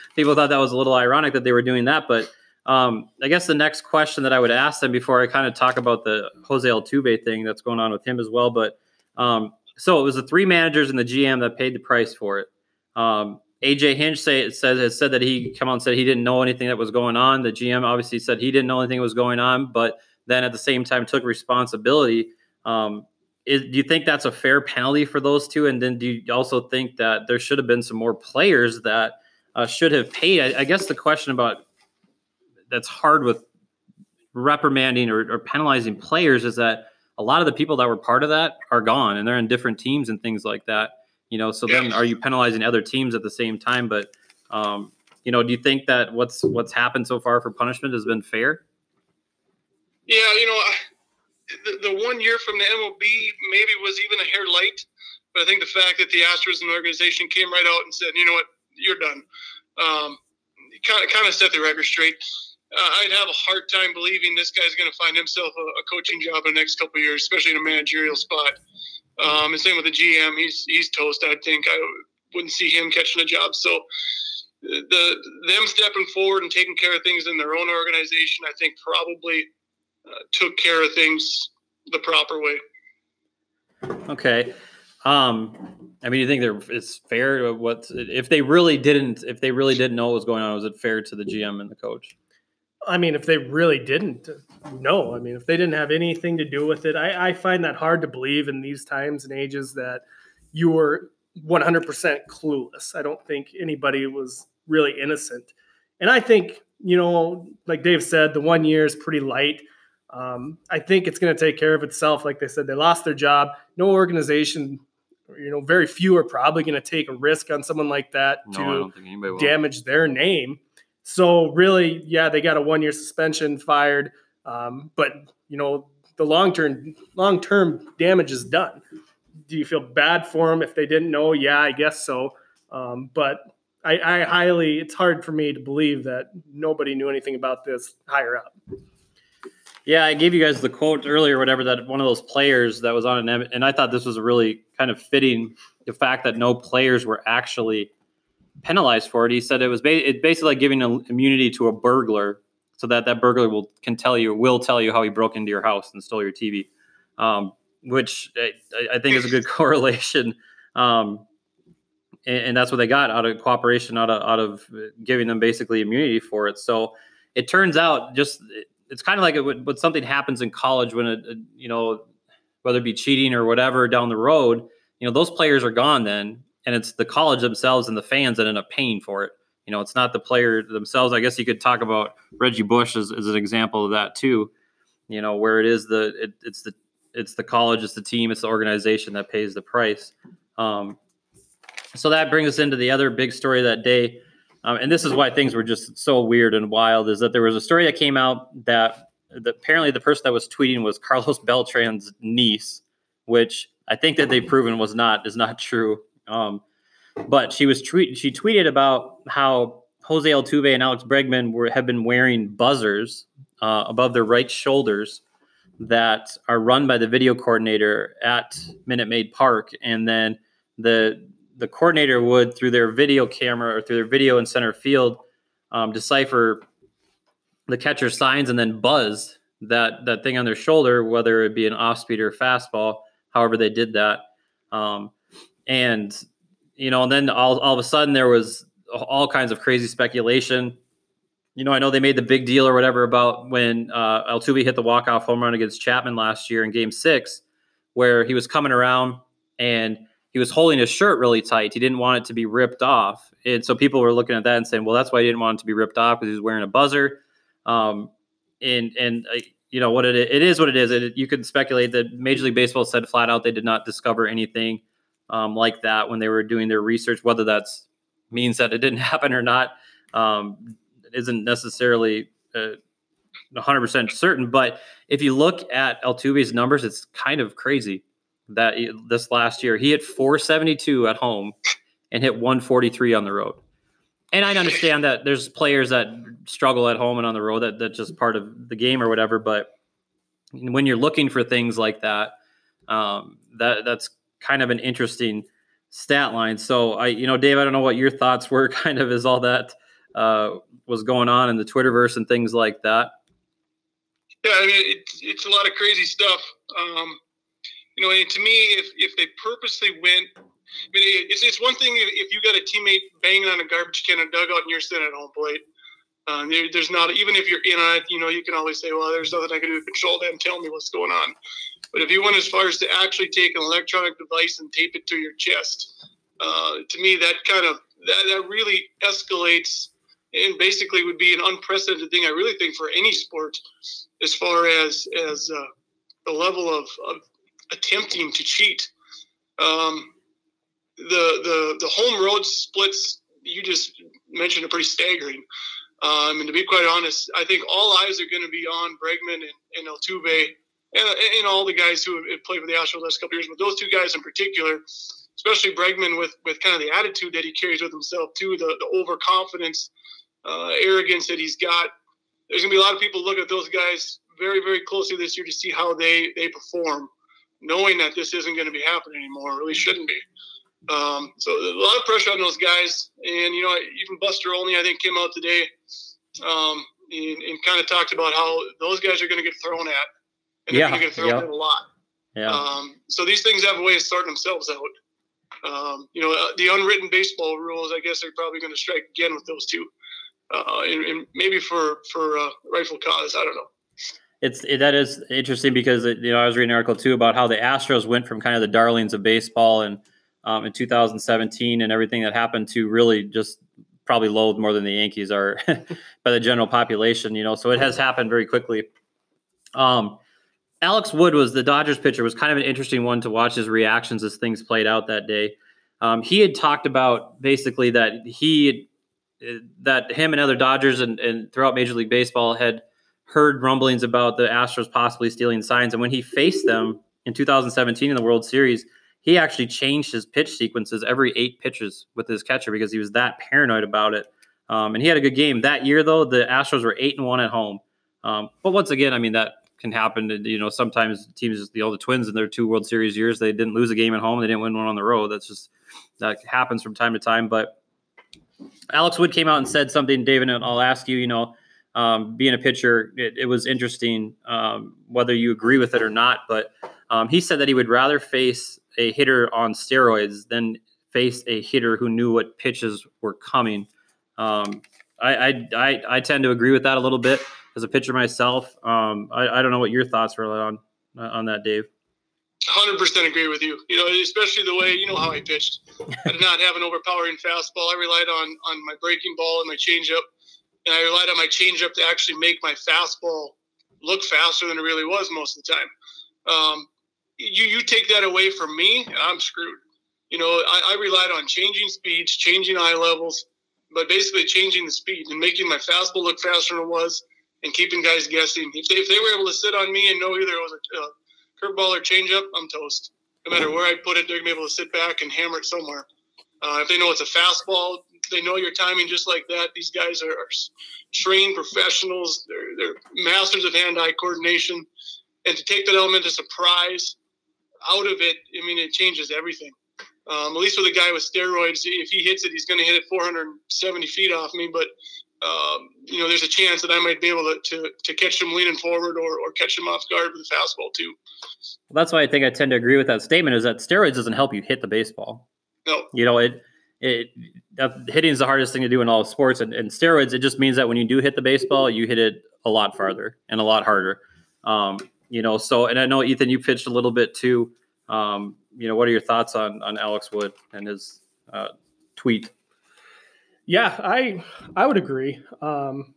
people thought that was a little ironic that they were doing that, but um, I guess the next question that I would ask them before I kind of talk about the Jose Altuve thing that's going on with him as well. But um, so it was the three managers and the GM that paid the price for it. Um, AJ Hinch say, says has said that he come on said he didn't know anything that was going on. The GM obviously said he didn't know anything was going on, but then at the same time took responsibility. Um, is, do you think that's a fair penalty for those two? And then do you also think that there should have been some more players that uh, should have paid? I, I guess the question about that's hard with reprimanding or, or penalizing players is that a lot of the people that were part of that are gone and they're in different teams and things like that. You know, so then are you penalizing other teams at the same time? But um, you know, do you think that what's what's happened so far for punishment has been fair? Yeah, you know, the, the one year from the MLB maybe was even a hair light, but I think the fact that the Astros and the organization came right out and said, you know what, you're done, um, kind of kind of set the record straight uh, I'd have a hard time believing this guy's going to find himself a, a, coaching job in the next couple years, especially in a managerial spot. Um, and same with the GM, he's he's toast. I think I wouldn't see him catching a job. So the them stepping forward and taking care of things in their own organization, I think probably uh, took care of things the proper way. Okay. Um, I mean, you think it's fair? What if they really didn't? If they really didn't know what was going on, was it fair to the GM and the coach? I mean, if they really didn't, no. I mean, if they didn't have anything to do with it, I, I find that hard to believe in these times and ages that you were 100% clueless. I don't think anybody was really innocent. And I think, you know, like Dave said, the one year is pretty light. Um, I think it's going to take care of itself. Like they said, they lost their job. No organization, you know, very few are probably going to take a risk on someone like that no, to damage their name. So really, yeah, they got a one year suspension, fired. Um, but you know, the long term long term damage is done. Do you feel bad for them if they didn't know? Yeah, I guess so. Um, but I, I highly, it's hard for me to believe that nobody knew anything about this higher up. Yeah, I gave you guys the quote earlier, whatever that one of those players that was on an, and I thought this was really kind of fitting the fact that no players were actually penalized for it. He said it was ba- it basically like giving immunity to a burglar, so that that burglar will can tell you will tell you how he broke into your house and stole your TV, um, which I, I, think is a good correlation. Um, and, and, that's what they got out of cooperation, out of out of giving them basically immunity for it. So it turns out just it's kind of like it would, when something happens in college when it, you know whether it be cheating or whatever down the road you know those players are gone then and it's the college themselves and the fans that end up paying for it. You know, it's not the player themselves. I guess you could talk about Reggie Bush as, as an example of that too. You know, where it is the it, it's the it's the college, it's the team, it's the organization that pays the price. Um, so that brings us into the other big story that day, um, and this is why things were just so weird and wild. Is that there was a story that came out that, that apparently the person that was tweeting was Carlos Beltran's niece, which I think that they've proven was not is not true. Um, but she was tweet she tweeted about how Jose Altuve and Alex Bregman were have been wearing buzzers uh, above their right shoulders that are run by the video coordinator at Minute Maid Park, and then the the coordinator would through their video camera or through their video in center field um, decipher the catcher's signs and then buzz that that thing on their shoulder, whether it be an off speed or fastball, however they did that. Um, and you know, and then all, all of a sudden there was all kinds of crazy speculation. You know, I know they made the big deal or whatever about when uh, Altuve hit the walk-off home run against Chapman last year in Game Six, where he was coming around and he was holding his shirt really tight. He didn't want it to be ripped off, and so people were looking at that and saying, "Well, that's why he didn't want it to be ripped off because he was wearing a buzzer." Um, and and uh, you know what it it is what it is. It, you could speculate that Major League Baseball said flat out they did not discover anything um, like that when they were doing their research. Whether that's means that it didn't happen or not um, isn't necessarily uh, 100% certain. But if you look at Altuve's numbers, it's kind of crazy that he, this last year he hit 472 at home and hit 143 on the road. And I understand that there's players that struggle at home and on the road that that's just part of the game or whatever. But when you're looking for things like that, um, that that's kind of an interesting stat line. So I, you know, Dave, I don't know what your thoughts were kind of as all that uh, was going on in the Twitterverse and things like that. Yeah, I mean, it's, it's a lot of crazy stuff. Um, you know, and to me, if, if they purposely went, I mean, it's, it's one thing if, you got a teammate banging on a garbage can in a dugout and you're sitting at home plate. Uh, there, there's not even if you're in on it, you know, you can always say, "Well, there's nothing I can do to control them. Tell me what's going on." But if you went as far as to actually take an electronic device and tape it to your chest, uh, to me, that kind of that, that really escalates and basically would be an unprecedented thing. I really think for any sport, as far as as uh, the level of, of, attempting to cheat. Um, the the the home road splits you just mentioned are pretty staggering. Um, and to be quite honest, I think all eyes are going to be on Bregman and, and Altuve and, and all the guys who have played for the Astros the last couple years. But those two guys in particular, especially Bregman with, with kind of the attitude that he carries with himself too, the, the overconfidence, uh, arrogance that he's got. there's going to be a lot of people looking at those guys very, very closely this year to see how they they perform, knowing that this isn't going to be happening anymore. Really shouldn't be. Um, so a lot of pressure on those guys, and you know, even Buster Olney, I think, came out today um, and, and kind of talked about how those guys are going to get thrown at, and they're Yeah, going to get thrown yeah. at a lot. Yeah. Um, so these things have a way of sorting themselves out. Um, you know, uh, the unwritten baseball rules, I guess, are probably going to strike again with those two, uh, and, and maybe for for uh, rightful cause. I don't know. It's it, that is interesting because it, you know I was reading an article too about how the Astros went from kind of the darlings of baseball and um, in 2017 and everything that happened to really just probably loathed more than the Yankees are by the general population. You know, so it has happened very quickly. Um, Alex Wood was the Dodgers pitcher was kind of an interesting one to watch his reactions as things played out that day. Um, he had talked about basically that he that him and other Dodgers and, and throughout Major League Baseball had heard rumblings about the Astros possibly stealing signs. And when he faced them in 2017 in the World Series, he actually changed his pitch sequences every eight pitches with his catcher because he was that paranoid about it. Um, and he had a good game that year, though. The Astros were eight and one at home. Um, but once again, I mean that can happen. You know, sometimes teams, you know, the Twins in their two World Series years, they didn't lose a game at home, they didn't win one on the road. That's just that happens from time to time. But Alex Wood came out and said something, David, and I'll ask you. You know, um, being a pitcher, it, it was interesting um, whether you agree with it or not. But um, he said that he would rather face a hitter on steroids than face a hitter who knew what pitches were coming. Um, I, I, I I tend to agree with that a little bit as a pitcher myself. Um, I, I don't know what your thoughts were on on that, Dave. Hundred percent agree with you. You know, especially the way you know how I pitched. I did not have an overpowering fastball. I relied on on my breaking ball and my changeup, and I relied on my changeup to actually make my fastball look faster than it really was most of the time. Um, you you take that away from me, and I'm screwed. You know, I, I relied on changing speeds, changing eye levels, but basically changing the speed and making my fastball look faster than it was, and keeping guys guessing. If they, if they were able to sit on me and know either it was a, curveball or changeup, I'm toast. No matter where I put it, they're gonna be able to sit back and hammer it somewhere. Uh, if they know it's a fastball, they know your timing just like that. These guys are, are trained professionals. They're, they're masters of hand-eye coordination, and to take that element of surprise out of it, I mean, it changes everything. Um, at least with a guy with steroids, if he hits it, he's going to hit it 470 feet off me. But um, you know, there's a chance that I might be able to, to, to catch him leaning forward or, or catch him off guard with a fastball too. Well, that's why I think I tend to agree with that statement. Is that steroids doesn't help you hit the baseball. No, You know, it it that, hitting is the hardest thing to do in all sports, and, and steroids it just means that when you do hit the baseball, you hit it a lot farther and a lot harder. Um, you know, so and I know Ethan, you pitched a little bit too. Um, you know, what are your thoughts on on Alex Wood and his uh, tweet? Yeah, I I would agree. Um,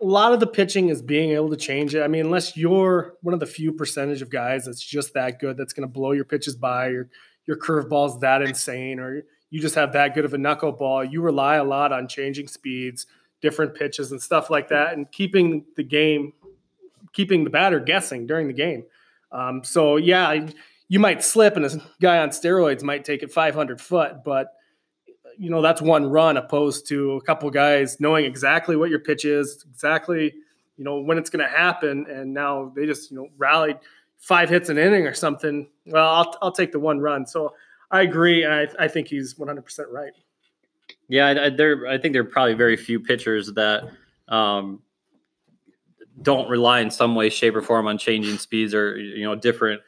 a lot of the pitching is being able to change it. I mean, unless you're one of the few percentage of guys that's just that good, that's going to blow your pitches by, your your curveball's that insane, or you just have that good of a knuckleball. You rely a lot on changing speeds, different pitches, and stuff like that, and keeping the game, keeping the batter guessing during the game. Um, so yeah, you might slip, and a guy on steroids might take it 500 foot, but you know that's one run opposed to a couple guys knowing exactly what your pitch is, exactly you know when it's going to happen, and now they just you know rallied five hits an inning or something. Well, I'll I'll take the one run. So I agree, and I I think he's 100 percent right. Yeah, I, I, there. I think there are probably very few pitchers that um, don't rely in some way, shape, or form on changing speeds or you know different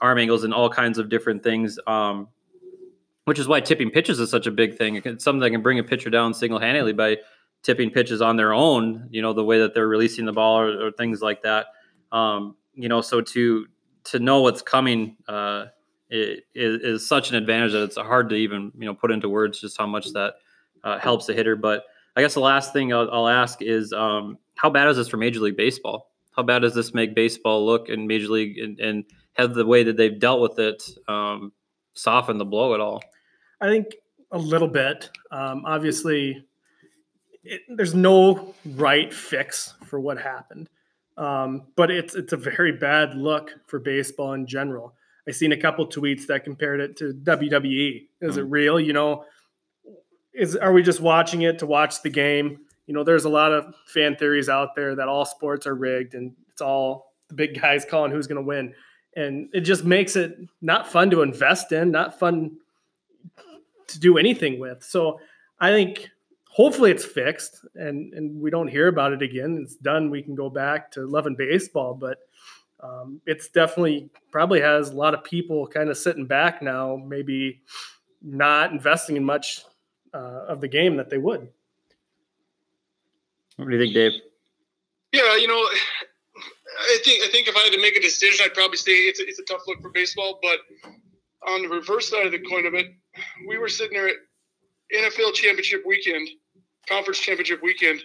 arm angles and all kinds of different things. Um, which is why tipping pitches is such a big thing. It's something that can bring a pitcher down single handedly by tipping pitches on their own. You know the way that they're releasing the ball or, or things like that. Um, you know, so to to know what's coming uh, is, is such an advantage that it's hard to even you know put into words just how much that uh, helps a hitter. But I guess the last thing I'll, I'll ask is um, how bad is this for Major League Baseball? How bad does this make baseball look in Major League and, and have the way that they've dealt with it um, soften the blow at all? I think a little bit. Um, obviously, it, there's no right fix for what happened, um, but it's it's a very bad look for baseball in general. I seen a couple tweets that compared it to WWE. Is it real? You know, is are we just watching it to watch the game? You know, there's a lot of fan theories out there that all sports are rigged and it's all the big guys calling who's going to win. And it just makes it not fun to invest in, not fun to do anything with. So I think hopefully it's fixed and, and we don't hear about it again. It's done. We can go back to loving baseball, but um, it's definitely probably has a lot of people kind of sitting back now, maybe not investing in much uh, of the game that they would. What do you think, Dave? Yeah, you know, I think I think if I had to make a decision, I'd probably say it's a, it's a tough look for baseball. But on the reverse side of the coin of it, we were sitting there at NFL championship weekend, conference championship weekend,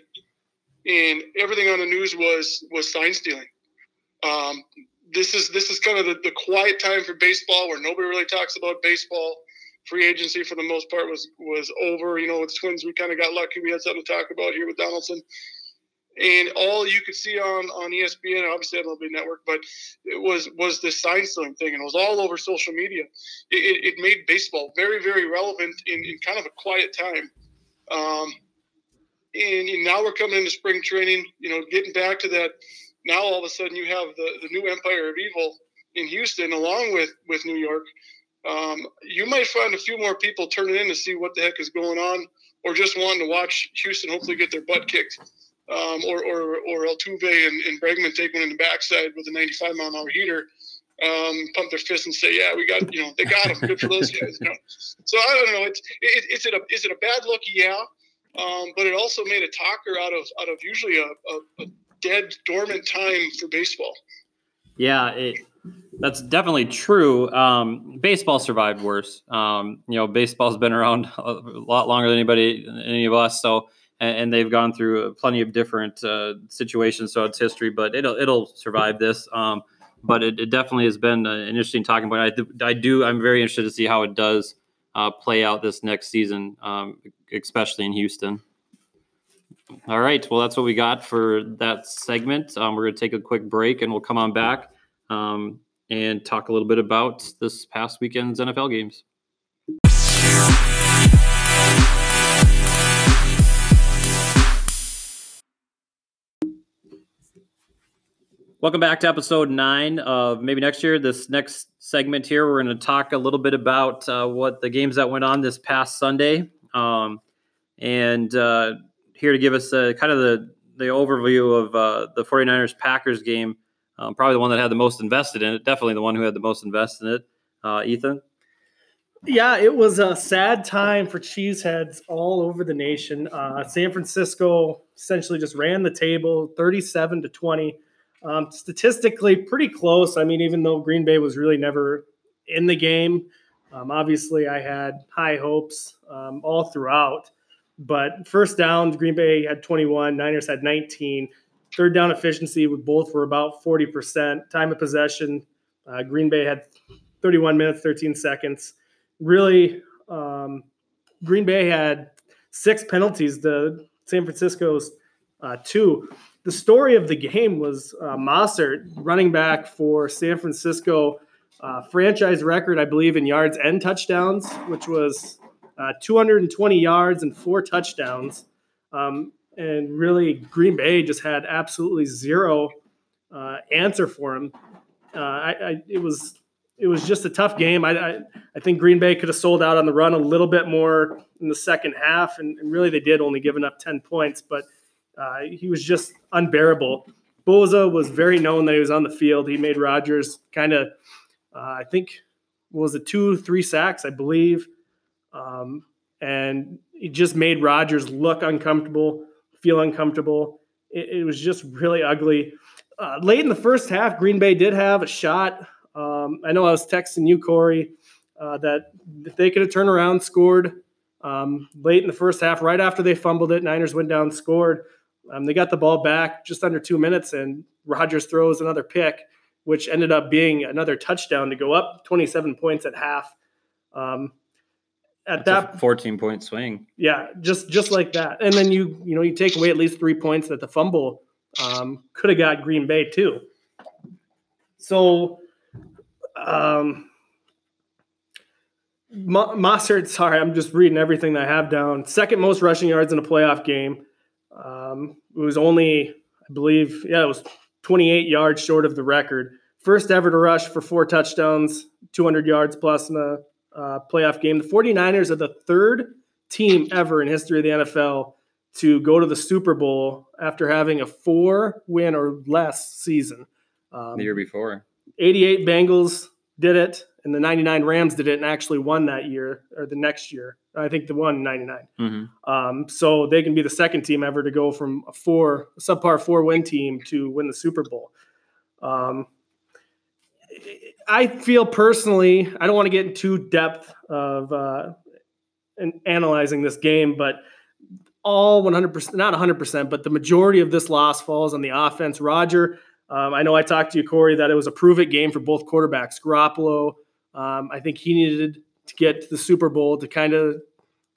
and everything on the news was was sign stealing. Um, this is this is kind of the, the quiet time for baseball where nobody really talks about baseball. Free agency for the most part was was over. You know, with the Twins, we kind of got lucky. We had something to talk about here with Donaldson and all you could see on on ESPN, obviously MLB Network, but it was was this sign stealing thing, and it was all over social media. It, it made baseball very very relevant in, in kind of a quiet time. Um, and, and now we're coming into spring training. You know, getting back to that. Now all of a sudden you have the the new empire of evil in Houston, along with with New York. Um, you might find a few more people turning in to see what the heck is going on, or just wanting to watch Houston hopefully get their butt kicked um, or, or, or Altuve and, and Bregman take one in the backside with a 95 mile an hour heater, um, pump their fist and say, yeah, we got, you know, they got him. Good for those guys. You know? So I don't know. It's, it, is it a, is it a bad look? Yeah. Um, but it also made a talker out of, out of usually a, a, a dead dormant time for baseball. Yeah, it, that's definitely true. Um, baseball survived worse. Um, you know, baseball's been around a lot longer than anybody, any of us. So and, and they've gone through plenty of different uh, situations. So it's history, but it'll it'll survive this. Um, but it, it, definitely has been an interesting talking point. I, I do. I'm very interested to see how it does uh, play out this next season, um, especially in Houston. All right. Well, that's what we got for that segment. Um, we're going to take a quick break and we'll come on back um, and talk a little bit about this past weekend's NFL games. Welcome back to episode nine of maybe next year. This next segment here, we're going to talk a little bit about uh, what the games that went on this past Sunday, um, and uh, here to give us uh, kind of the the overview of uh, the 49ers Packers game. Um, probably the one that had the most invested in it. Definitely the one who had the most invested in it. Uh, Ethan. Yeah, it was a sad time for cheeseheads all over the nation. Uh, San Francisco essentially just ran the table, 37 to 20 um, statistically, pretty close. I mean, even though Green Bay was really never in the game, um, obviously I had high hopes um, all throughout. But first down, Green Bay had 21, Niners had 19. Third down efficiency with both were about 40%. Time of possession, uh, Green Bay had 31 minutes, 13 seconds. Really, um, Green Bay had six penalties to San Francisco's uh, two the story of the game was uh, Mostert, running back for San Francisco, uh, franchise record, I believe, in yards and touchdowns, which was uh, 220 yards and four touchdowns. Um, and really, Green Bay just had absolutely zero uh, answer for him. Uh, I, I, it was it was just a tough game. I, I, I, think Green Bay could have sold out on the run a little bit more in the second half, and, and really they did, only giving up 10 points. But – uh, he was just unbearable. Bosa was very known that he was on the field. He made Rodgers kind of, uh, I think, was it two, three sacks, I believe, um, and he just made Rodgers look uncomfortable, feel uncomfortable. It, it was just really ugly. Uh, late in the first half, Green Bay did have a shot. Um, I know I was texting you, Corey, uh, that they could have turned around, scored um, late in the first half, right after they fumbled it, Niners went down, scored. Um, they got the ball back just under two minutes, and Rodgers throws another pick, which ended up being another touchdown to go up 27 points at half. Um, at That's that 14 point swing. Yeah, just just like that. And then you you know you take away at least three points that the fumble um, could have got Green Bay too. So, um, Mostert, sorry, I'm just reading everything I have down. Second most rushing yards in a playoff game. Um, it was only, I believe, yeah, it was 28 yards short of the record. First ever to rush for four touchdowns, 200 yards plus in a uh, playoff game. The 49ers are the third team ever in history of the NFL to go to the Super Bowl after having a four win or less season. Um, the year before. 88 Bengals did it, and the 99 Rams did it and actually won that year or the next year. I think the one 99. Mm-hmm. Um, so they can be the second team ever to go from a four, a subpar four win team to win the Super Bowl. Um, I feel personally, I don't want to get into depth of uh, in analyzing this game, but all 100%, not 100%, but the majority of this loss falls on the offense. Roger, um, I know I talked to you, Corey, that it was a prove it game for both quarterbacks. Garoppolo, um, I think he needed to get to the Super Bowl to kind of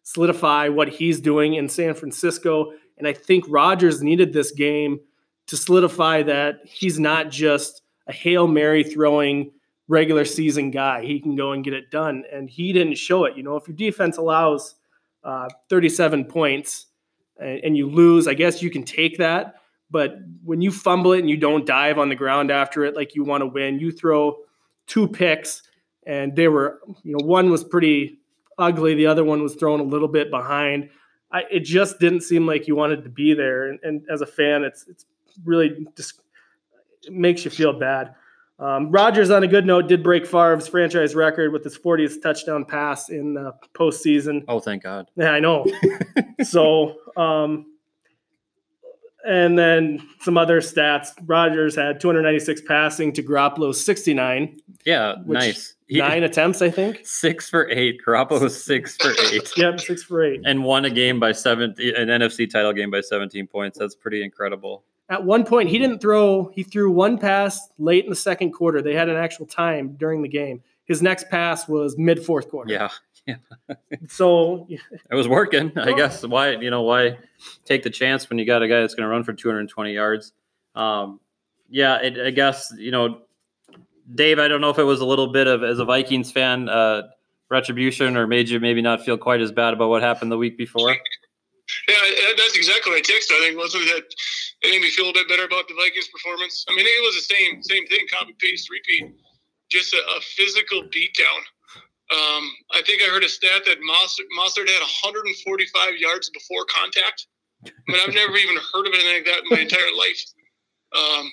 solidify what he's doing in San Francisco. And I think Rodgers needed this game to solidify that he's not just a Hail Mary throwing regular season guy. He can go and get it done. And he didn't show it. You know, if your defense allows uh, 37 points and, and you lose, I guess you can take that. But when you fumble it and you don't dive on the ground after it like you want to win, you throw two picks and they were, you know, one was pretty ugly, the other one was thrown a little bit behind. I, it just didn't seem like you wanted to be there. And, and as a fan, it's it's really it makes you feel bad. Um, Rodgers, on a good note, did break Favre's franchise record with his 40th touchdown pass in the postseason. Oh, thank God. Yeah, I know. so, um, and then some other stats. Rodgers had 296 passing to Garoppolo's 69. Yeah, nice. He, nine attempts, I think. Six for eight. Garoppolo was six for eight. yep, six for eight. And won a game by seven, an NFC title game by 17 points. That's pretty incredible. At one point, he didn't throw. He threw one pass late in the second quarter. They had an actual time during the game. His next pass was mid fourth quarter. Yeah. Yeah. so it was working. I guess why you know why take the chance when you got a guy that's going to run for 220 yards. Um, yeah, it, I guess you know, Dave. I don't know if it was a little bit of as a Vikings fan uh, retribution or made you maybe not feel quite as bad about what happened the week before. Yeah, that's exactly what it takes I think wasn't that it made me feel a bit better about the Vikings' performance. I mean, it was the same same thing, copy paste, repeat, just a, a physical beatdown. Um, I think I heard a stat that Mostert, had 145 yards before contact. I mean, I've never even heard of anything like that in my entire life. Um,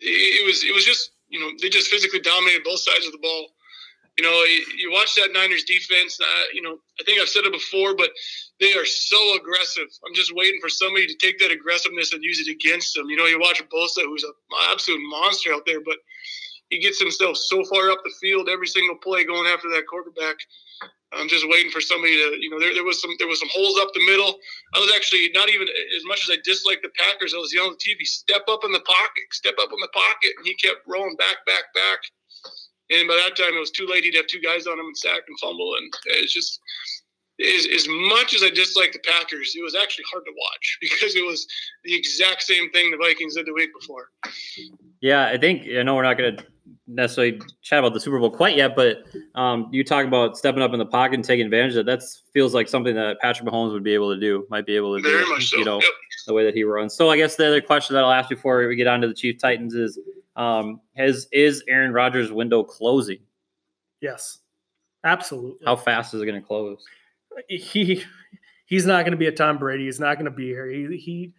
it, it, was it was just you know they just physically dominated both sides of the ball. You know, you, watch that Niners defense. Uh, you know, I think I've said it before, but they are so aggressive. I'm just waiting for somebody to take that aggressiveness and use it against them. You know, you watch Bosa, who's an absolute monster out there, but he gets himself so far up the field every single play going after that quarterback. I'm just waiting for somebody to, you know, there, there was some there was some holes up the middle. I was actually not even as much as I disliked the Packers. I was yelling at the TV, "Step up in the pocket, step up in the pocket," and he kept rolling back, back, back. And by that time, it was too late. He'd have two guys on him and sack and fumble, and it's just as, as much as I dislike the Packers, it was actually hard to watch because it was the exact same thing the Vikings did the week before. Yeah, I think I know we're not going to necessarily chat about the Super Bowl quite yet, but um, you talk about stepping up in the pocket and taking advantage of that. That feels like something that Patrick Mahomes would be able to do, might be able to Very do, so. you know, yep. the way that he runs. So I guess the other question that I'll ask before we get on to the Chief Titans is, um, has is Aaron Rodgers' window closing? Yes, absolutely. How fast is it going to close? he he's not going to be a Tom Brady. He's not going to be here. He he.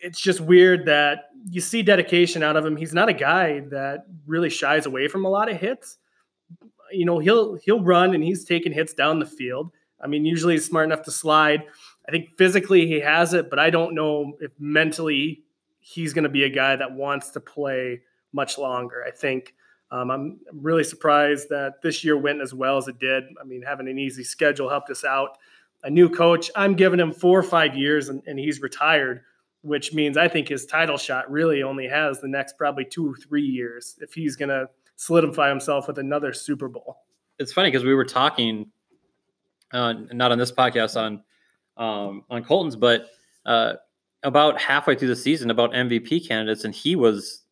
It's just weird that you see dedication out of him. He's not a guy that really shies away from a lot of hits. You know, he'll he'll run and he's taking hits down the field. I mean, usually he's smart enough to slide. I think physically he has it, but I don't know if mentally he's going to be a guy that wants to play much longer. I think um, I'm really surprised that this year went as well as it did. I mean, having an easy schedule helped us out. A new coach, I'm giving him four or five years and, and he's retired, which means I think his title shot really only has the next probably two or three years if he's going to solidify himself with another Super Bowl. It's funny because we were talking, uh, not on this podcast, on um, on Colton's, but uh, about halfway through the season about MVP candidates, and he was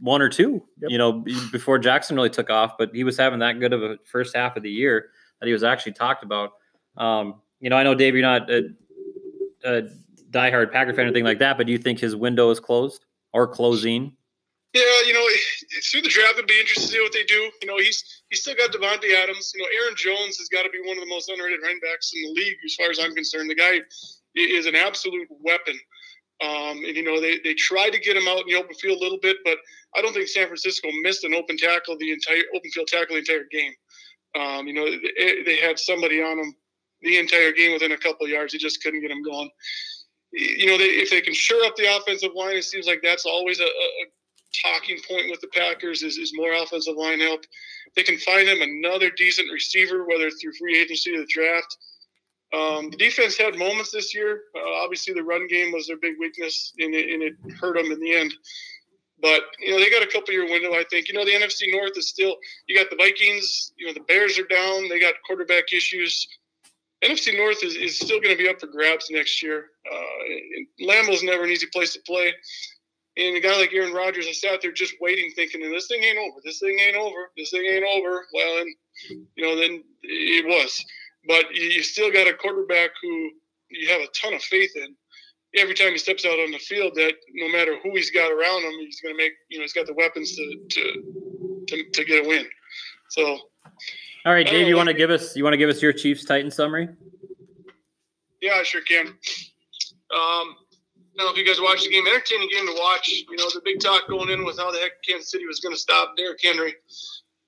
one or two, yep. you know, before Jackson really took off. But he was having that good of a first half of the year that he was actually talked about. Um, you know, I know Dave, you're not a, a diehard Packer fan or anything like that, but do you think his window is closed or closing? Yeah, you know, through the draft, it'd be interesting to see what they do. You know, he's he's still got Davante Adams. You know, Aaron Jones has got to be one of the most underrated running backs in the league, as far as I'm concerned. The guy is an absolute weapon. Um, and you know, they they tried to get him out in the open field a little bit, but I don't think San Francisco missed an open tackle the entire open field tackle the entire game. Um, you know, they, they had somebody on him the entire game within a couple yards. They just couldn't get him going. You know, they, if they can shore up the offensive line, it seems like that's always a, a talking point with the Packers is, is more offensive line help. They can find them another decent receiver, whether through free agency or the draft. Um, the defense had moments this year. Uh, obviously, the run game was their big weakness, and it, and it hurt them in the end. But you know they got a couple year window. I think you know the NFC North is still. You got the Vikings. You know the Bears are down. They got quarterback issues. NFC North is, is still going to be up for grabs next year. Uh, Lambeau's never an easy place to play. And a guy like Aaron Rodgers, I sat there just waiting, thinking, "This thing ain't over. This thing ain't over. This thing ain't over." Well, and you know, then it was. But you still got a quarterback who you have a ton of faith in. Every time he steps out on the field, that no matter who he's got around him, he's going to make. You know, he's got the weapons to to to, to get a win. So. All right, Dave. You want to give us you want to give us your Chiefs Titan summary? Yeah, I sure can. Um, I don't know if you guys watched the game. Entertaining game to watch. You know, the big talk going in with how the heck Kansas City was going to stop Derrick Henry.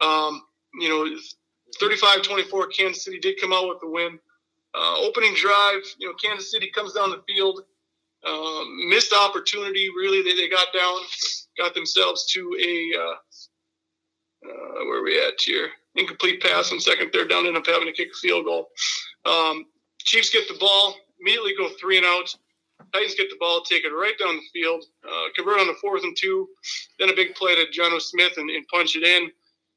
Um, you know, 35-24, Kansas City did come out with the win. Uh, opening drive, you know, Kansas City comes down the field. Um, missed opportunity, really. They, they got down, got themselves to a, uh, uh, where are we at here? Incomplete pass on second, third down, end up having to kick a field goal. Um, Chiefs get the ball, immediately go three and out. Titans get the ball, take it right down the field, uh, convert on the fourth and two, then a big play to Jonnu Smith and, and, punch it in.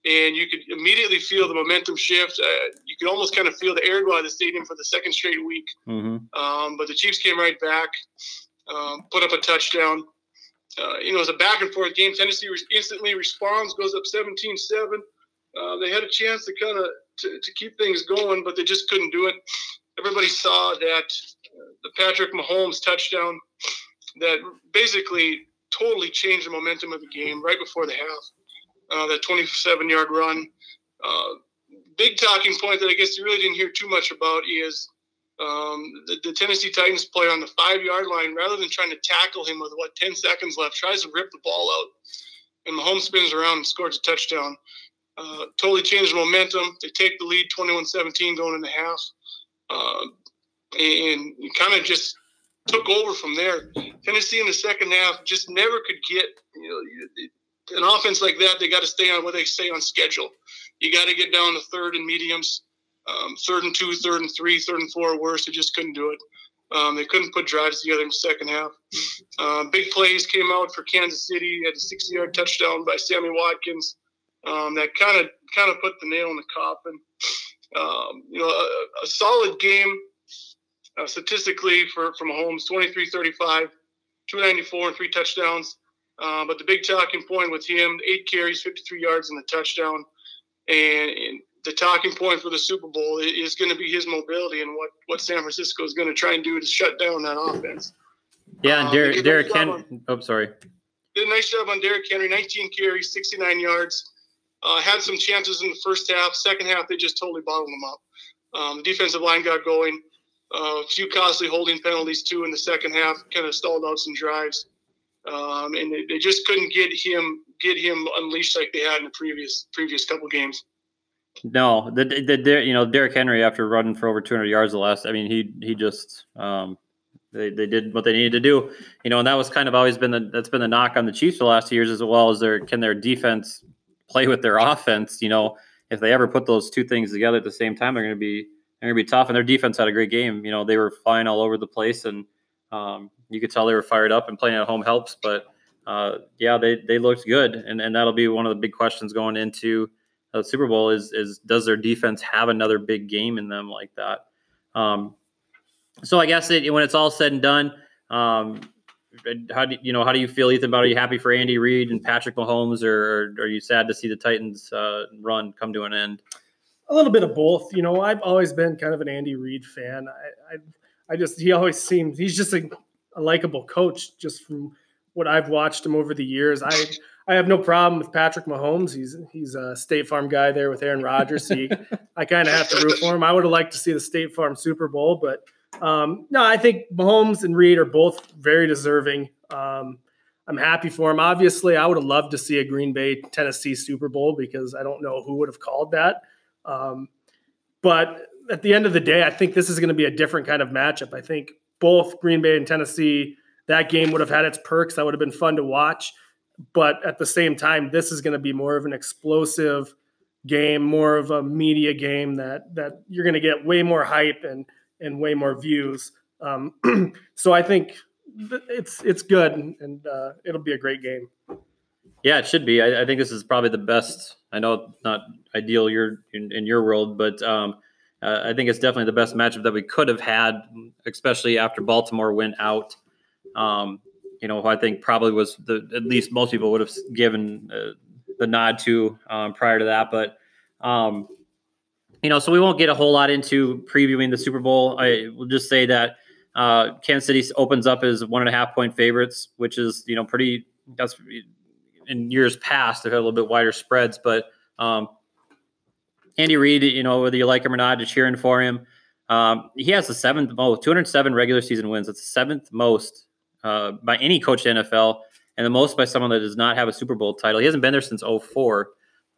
And you could immediately feel the momentum shift. Uh, you could almost kind of feel the air go out of the stadium for the second straight week. Mm-hmm. Um, but the Chiefs came right back, um, put up a touchdown. Uh, you know, it was a back and forth game. Tennessee instantly responds, goes up 17 7. Uh, they had a chance to kind of to, to keep things going, but they just couldn't do it. Everybody saw that the Patrick Mahomes touchdown that basically totally changed the momentum of the game right before the half. Uh, that 27 yard run. Uh, big talking point that I guess you really didn't hear too much about is um, the, the, Tennessee Titans player on the five yard line, rather than trying to tackle him with what 10 seconds left, tries to rip the ball out. And Mahomes spins around and scores a touchdown. Uh, totally changed the momentum. They take the lead 21 17 going into half. Uh, and kind of just took over from there. Tennessee in the second half just never could get you know an offense like that. They got to stay on what they say on schedule. You got to get down to third and mediums, um, third and two, third and three, third and four, or worse. They just couldn't do it. Um, they couldn't put drives together in the second half. Uh, big plays came out for Kansas City. Had a 60-yard touchdown by Sammy Watkins. Um, that kind of kind of put the nail in the coffin. Um, you know, a, a solid game uh, statistically for from Mahomes 23 35, 294 and three touchdowns. Uh, but the big talking point with him, eight carries, 53 yards, and a touchdown. And, and the talking point for the Super Bowl is going to be his mobility and what, what San Francisco is going to try and do to shut down that offense. Yeah, and um, Derrick, Derrick Henry. Oh, sorry. Did a nice job on Derrick Henry, 19 carries, 69 yards. Uh, had some chances in the first half. Second half, they just totally bottled them up. Um, the defensive line got going a few costly holding penalties too in the second half, kind of stalled out some drives, um, and they, they, just couldn't get him get him unleashed like they had in the previous previous couple games. No, the, the, the you know Derrick Henry after running for over 200 yards the last, I mean he he just um, they, they did what they needed to do, you know, and that was kind of always been the that's been the knock on the Chiefs the last years as well as their can their defense play with their offense, you know, if they ever put those two things together at the same time, they're going to be they're gonna be tough. And their defense had a great game. You know, they were flying all over the place, and um, you could tell they were fired up. And playing at home helps, but uh, yeah, they they looked good, and and that'll be one of the big questions going into the Super Bowl is is does their defense have another big game in them like that? Um, so I guess it, when it's all said and done, um, how do you know how do you feel, Ethan? About are you happy for Andy Reid and Patrick Mahomes, or, or are you sad to see the Titans uh, run come to an end? a little bit of both. You know, I've always been kind of an Andy Reid fan. I, I, I just he always seems he's just a a likable coach just from what I've watched him over the years. I I have no problem with Patrick Mahomes. He's he's a State Farm guy there with Aaron Rodgers. So I kind of have to root for him. I would have liked to see the State Farm Super Bowl, but um, no, I think Mahomes and Reid are both very deserving. Um, I'm happy for him. Obviously, I would have loved to see a Green Bay Tennessee Super Bowl because I don't know who would have called that. Um, but at the end of the day, I think this is going to be a different kind of matchup. I think both Green Bay and Tennessee, that game would have had its perks. That would have been fun to watch. But at the same time, this is going to be more of an explosive game, more of a media game that that you're going to get way more hype and and way more views. Um, so I think it's it's good and, uh, it'll be a great game. Yeah, it should be. I, I, think this is probably the best. I know not ideal your in, in your world, but um, uh, I think it's definitely the best matchup that we could have had, especially after Baltimore went out. Um, you know, I think probably was the at least most people would have given uh, the nod to um, prior to that. But um, you know, so we won't get a whole lot into previewing the Super Bowl. I will just say that uh, Kansas City opens up as one and a half point favorites, which is you know pretty. That's in years past they've had a little bit wider spreads, but um, Andy Reid, you know whether you like him or not, just cheering for him. Um, he has the seventh most, 207 regular season wins. That's the seventh most uh, by any coach in NFL, and the most by someone that does not have a Super Bowl title. He hasn't been there since 04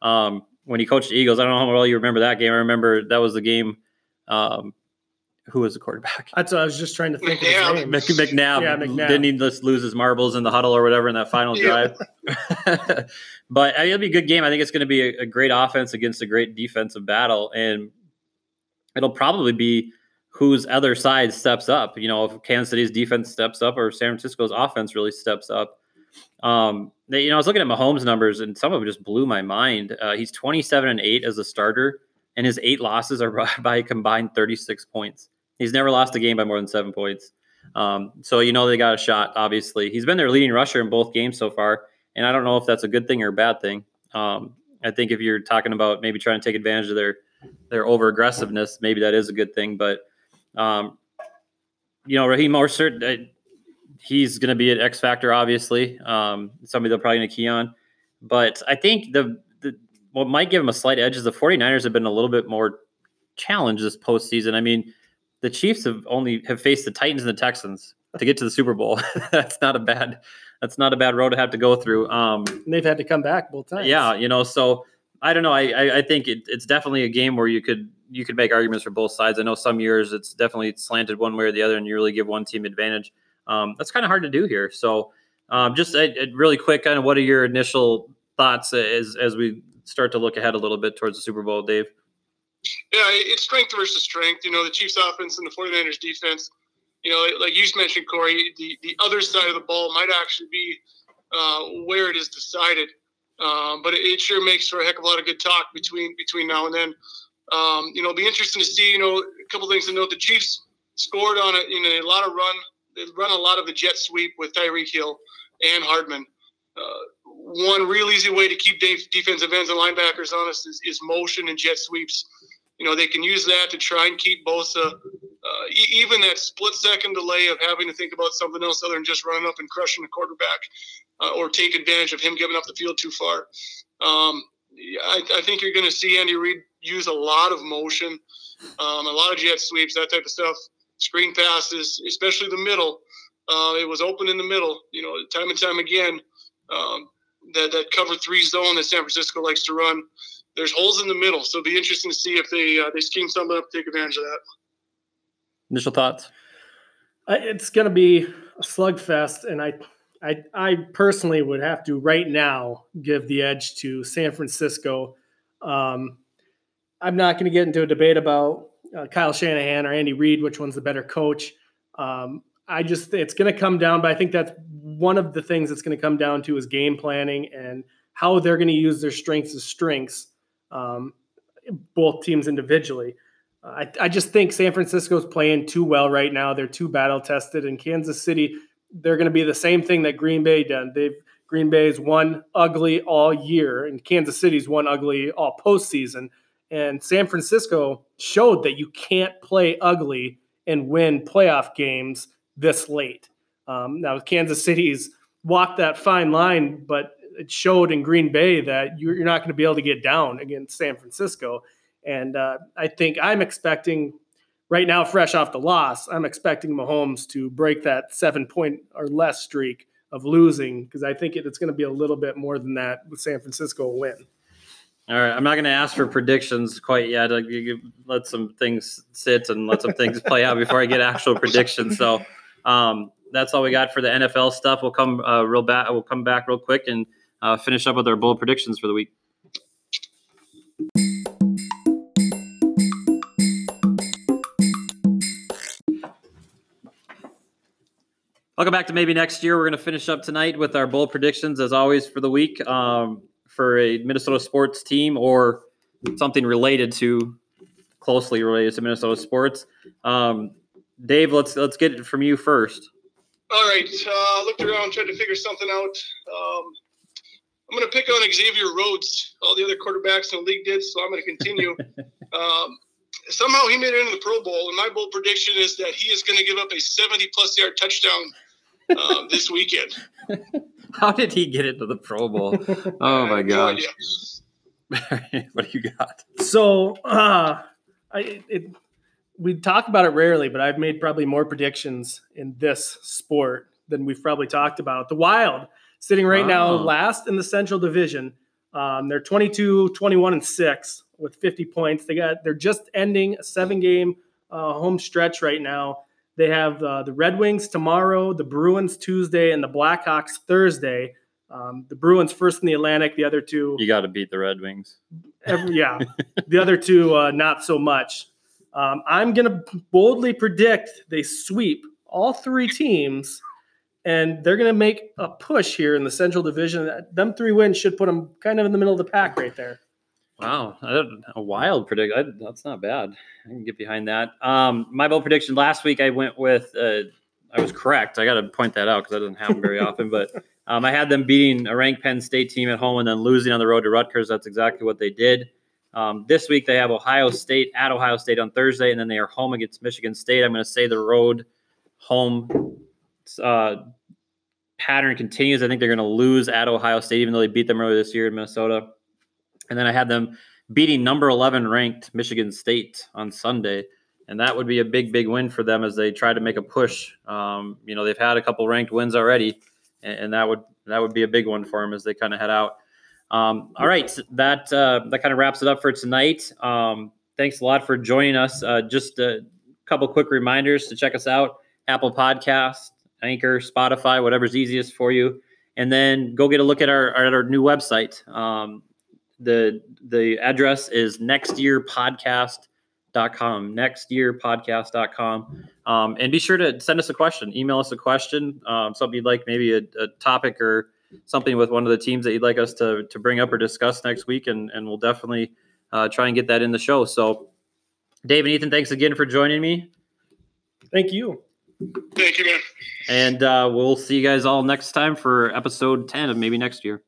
um, when he coached the Eagles. I don't know how well you remember that game. I remember that was the game. Um, who was the quarterback? That's what I was just trying to think. McNabb. Of his name. McNabb. Yeah, McNabb. Didn't he just lose his marbles in the huddle or whatever in that final drive? but I mean, it'll be a good game. I think it's going to be a, a great offense against a great defensive battle, and it'll probably be whose other side steps up. You know, if Kansas City's defense steps up or San Francisco's offense really steps up. Um, they, you know, I was looking at Mahomes' numbers, and some of them just blew my mind. Uh, he's 27 and 8 as a starter, and his eight losses are by a combined 36 points. He's never lost a game by more than seven points. Um, so you know they got a shot. Obviously, he's been their leading rusher in both games so far, and I don't know if that's a good thing or a bad thing. Um, I think if you're talking about maybe trying to take advantage of their their over aggressiveness, maybe that is a good thing. But um, you know, Raheem Mostert, uh, he's going to be an X factor, obviously. Um, somebody they're probably going to key on. But I think the, the what might give him a slight edge is the 49ers have been a little bit more challenged this postseason. I mean, the Chiefs have only have faced the Titans and the Texans to get to the Super Bowl. that's not a bad that's not a bad road to have to go through. Um, they've had to come back both times. Yeah, you know, so I don't know. I I, I think it, it's definitely a game where you could you could make arguments for both sides. I know some years it's definitely slanted one way or the other, and you really give one team advantage. Um, that's kind of hard to do here. So, um, just a really quick, kind of, what are your initial thoughts as as we start to look ahead a little bit towards the Super Bowl, Dave? Yeah, it's strength versus strength. You know, the Chiefs' offense and the 49ers' defense. You know, like you mentioned, Corey, the, the other side of the ball might actually be uh, where it is decided. Um, but it, it, sure makes for a heck of a lot of good talk between between now and then. Um, you know, it'll be interesting to see. You know, a couple things to note: the Chiefs scored on it in a lot of run. They run a lot of the jet sweep with Tyreek Hill and Hardman. Uh, one real easy way to keep defensive ends and linebackers honest is, is motion and jet sweeps you know, they can use that to try and keep Bosa, uh, e- even that split second delay of having to think about something else other than just running up and crushing the quarterback uh, or take advantage of him giving up the field too far. Um, I, I, think you're going to see Andy Reid use a lot of motion, um, a lot of jet sweeps, that type of stuff, screen passes, especially the middle. Uh, it was open in the middle, you know, time and time again. Um, that that cover three zone that San Francisco likes to run there's holes in the middle. So it'll be interesting to see if they uh, they scheme something up to take advantage of that. Initial thoughts? It's going to be a slugfest, and I, I, I personally would have to right now give the edge to San Francisco. Um, I'm not going to get into a debate about uh, Kyle Shanahan or Andy Reid, which one's the better coach. Um, I just it's going to come down, but I think that's one of the things that's going to come down to is game planning and how they're going to use their strengths as strengths um, both teams individually. I, I just think San Francisco's playing too well right now. They're too battle tested, and Kansas City, they're going to be the same thing that Green Bay done. They've Green Bay's won ugly all year, and Kansas City's won ugly all postseason. And San Francisco showed that you can't play ugly and win playoff games this late. Um, now Kansas City's walked that fine line, but it showed in Green Bay that you're, not going to be able to get down against San Francisco. And uh, I think I'm expecting right now, fresh off the loss, I'm expecting Mahomes to break that seven point or less streak of losing because I think it, it's going to be a little bit more than that with San Francisco win. All right, I'm not going to ask for predictions quite yet. Like, you let some things sit and let some things play out before I get actual predictions. So um, that's all we got for the NFL stuff. We'll come uh, real back. We'll come back real quick and uh, finish up with our bold predictions for the week. Welcome back to maybe next year. We're going to finish up tonight with our bold predictions, as always, for the week um, for a Minnesota sports team or something related to closely related to Minnesota sports. Um, Dave, let's let's get it from you first. All right, uh, looked around, tried to figure something out. Um, I'm going to pick on Xavier Rhodes. All the other quarterbacks in the league did, so I'm going to continue. um, somehow he made it into the Pro Bowl, and my bold prediction is that he is going to give up a 70 plus yard touchdown um, this weekend. How did he get into the Pro Bowl? Oh my gosh! What do you got? So, uh, I it, we talk about it rarely, but I've made probably more predictions in this sport than we've probably talked about. The Wild sitting right oh. now last in the Central Division. Um, they're 22, 21, and six with 50 points. They got they're just ending a seven game uh, home stretch right now. They have uh, the Red Wings tomorrow, the Bruins Tuesday, and the Blackhawks Thursday. Um, the Bruins first in the Atlantic, the other two. You got to beat the Red Wings. Every, yeah, the other two uh, not so much. Um, I'm going to boldly predict they sweep all three teams, and they're going to make a push here in the Central Division. Them three wins should put them kind of in the middle of the pack right there. Wow, a wild prediction. That's not bad. I can get behind that. Um, my bold prediction last week, I went with. Uh, I was correct. I got to point that out because that doesn't happen very often. But um, I had them beating a ranked Penn State team at home and then losing on the road to Rutgers. That's exactly what they did. Um, this week they have Ohio State at Ohio State on Thursday, and then they are home against Michigan State. I'm going to say the road home uh, pattern continues. I think they're going to lose at Ohio State, even though they beat them earlier this year in Minnesota. And then I had them beating number 11 ranked Michigan State on Sunday. And that would be a big, big win for them as they try to make a push. Um, you know, they've had a couple ranked wins already, and, and, that would that would be a big one for them as they kind of head out. Um, all right, that uh, that kind of wraps it up for tonight. Um, thanks a lot for joining us. Uh, just a couple quick reminders to check us out: Apple Podcast, Anchor, Spotify, whatever's easiest for you, and then go get a look at our, at our new website. Um, the the address is nextyearpodcast.com nextyearpodcast.com um, and be sure to send us a question email us a question um, something you'd like maybe a, a, topic or something with one of the teams that you'd like us to, to bring up or discuss next week. And, and we'll definitely uh, try and get that in the show. So dave and ethan thanks again for joining me. Thank you. Thank you man and uh, we'll see you guys all next time for episode 10 of maybe next year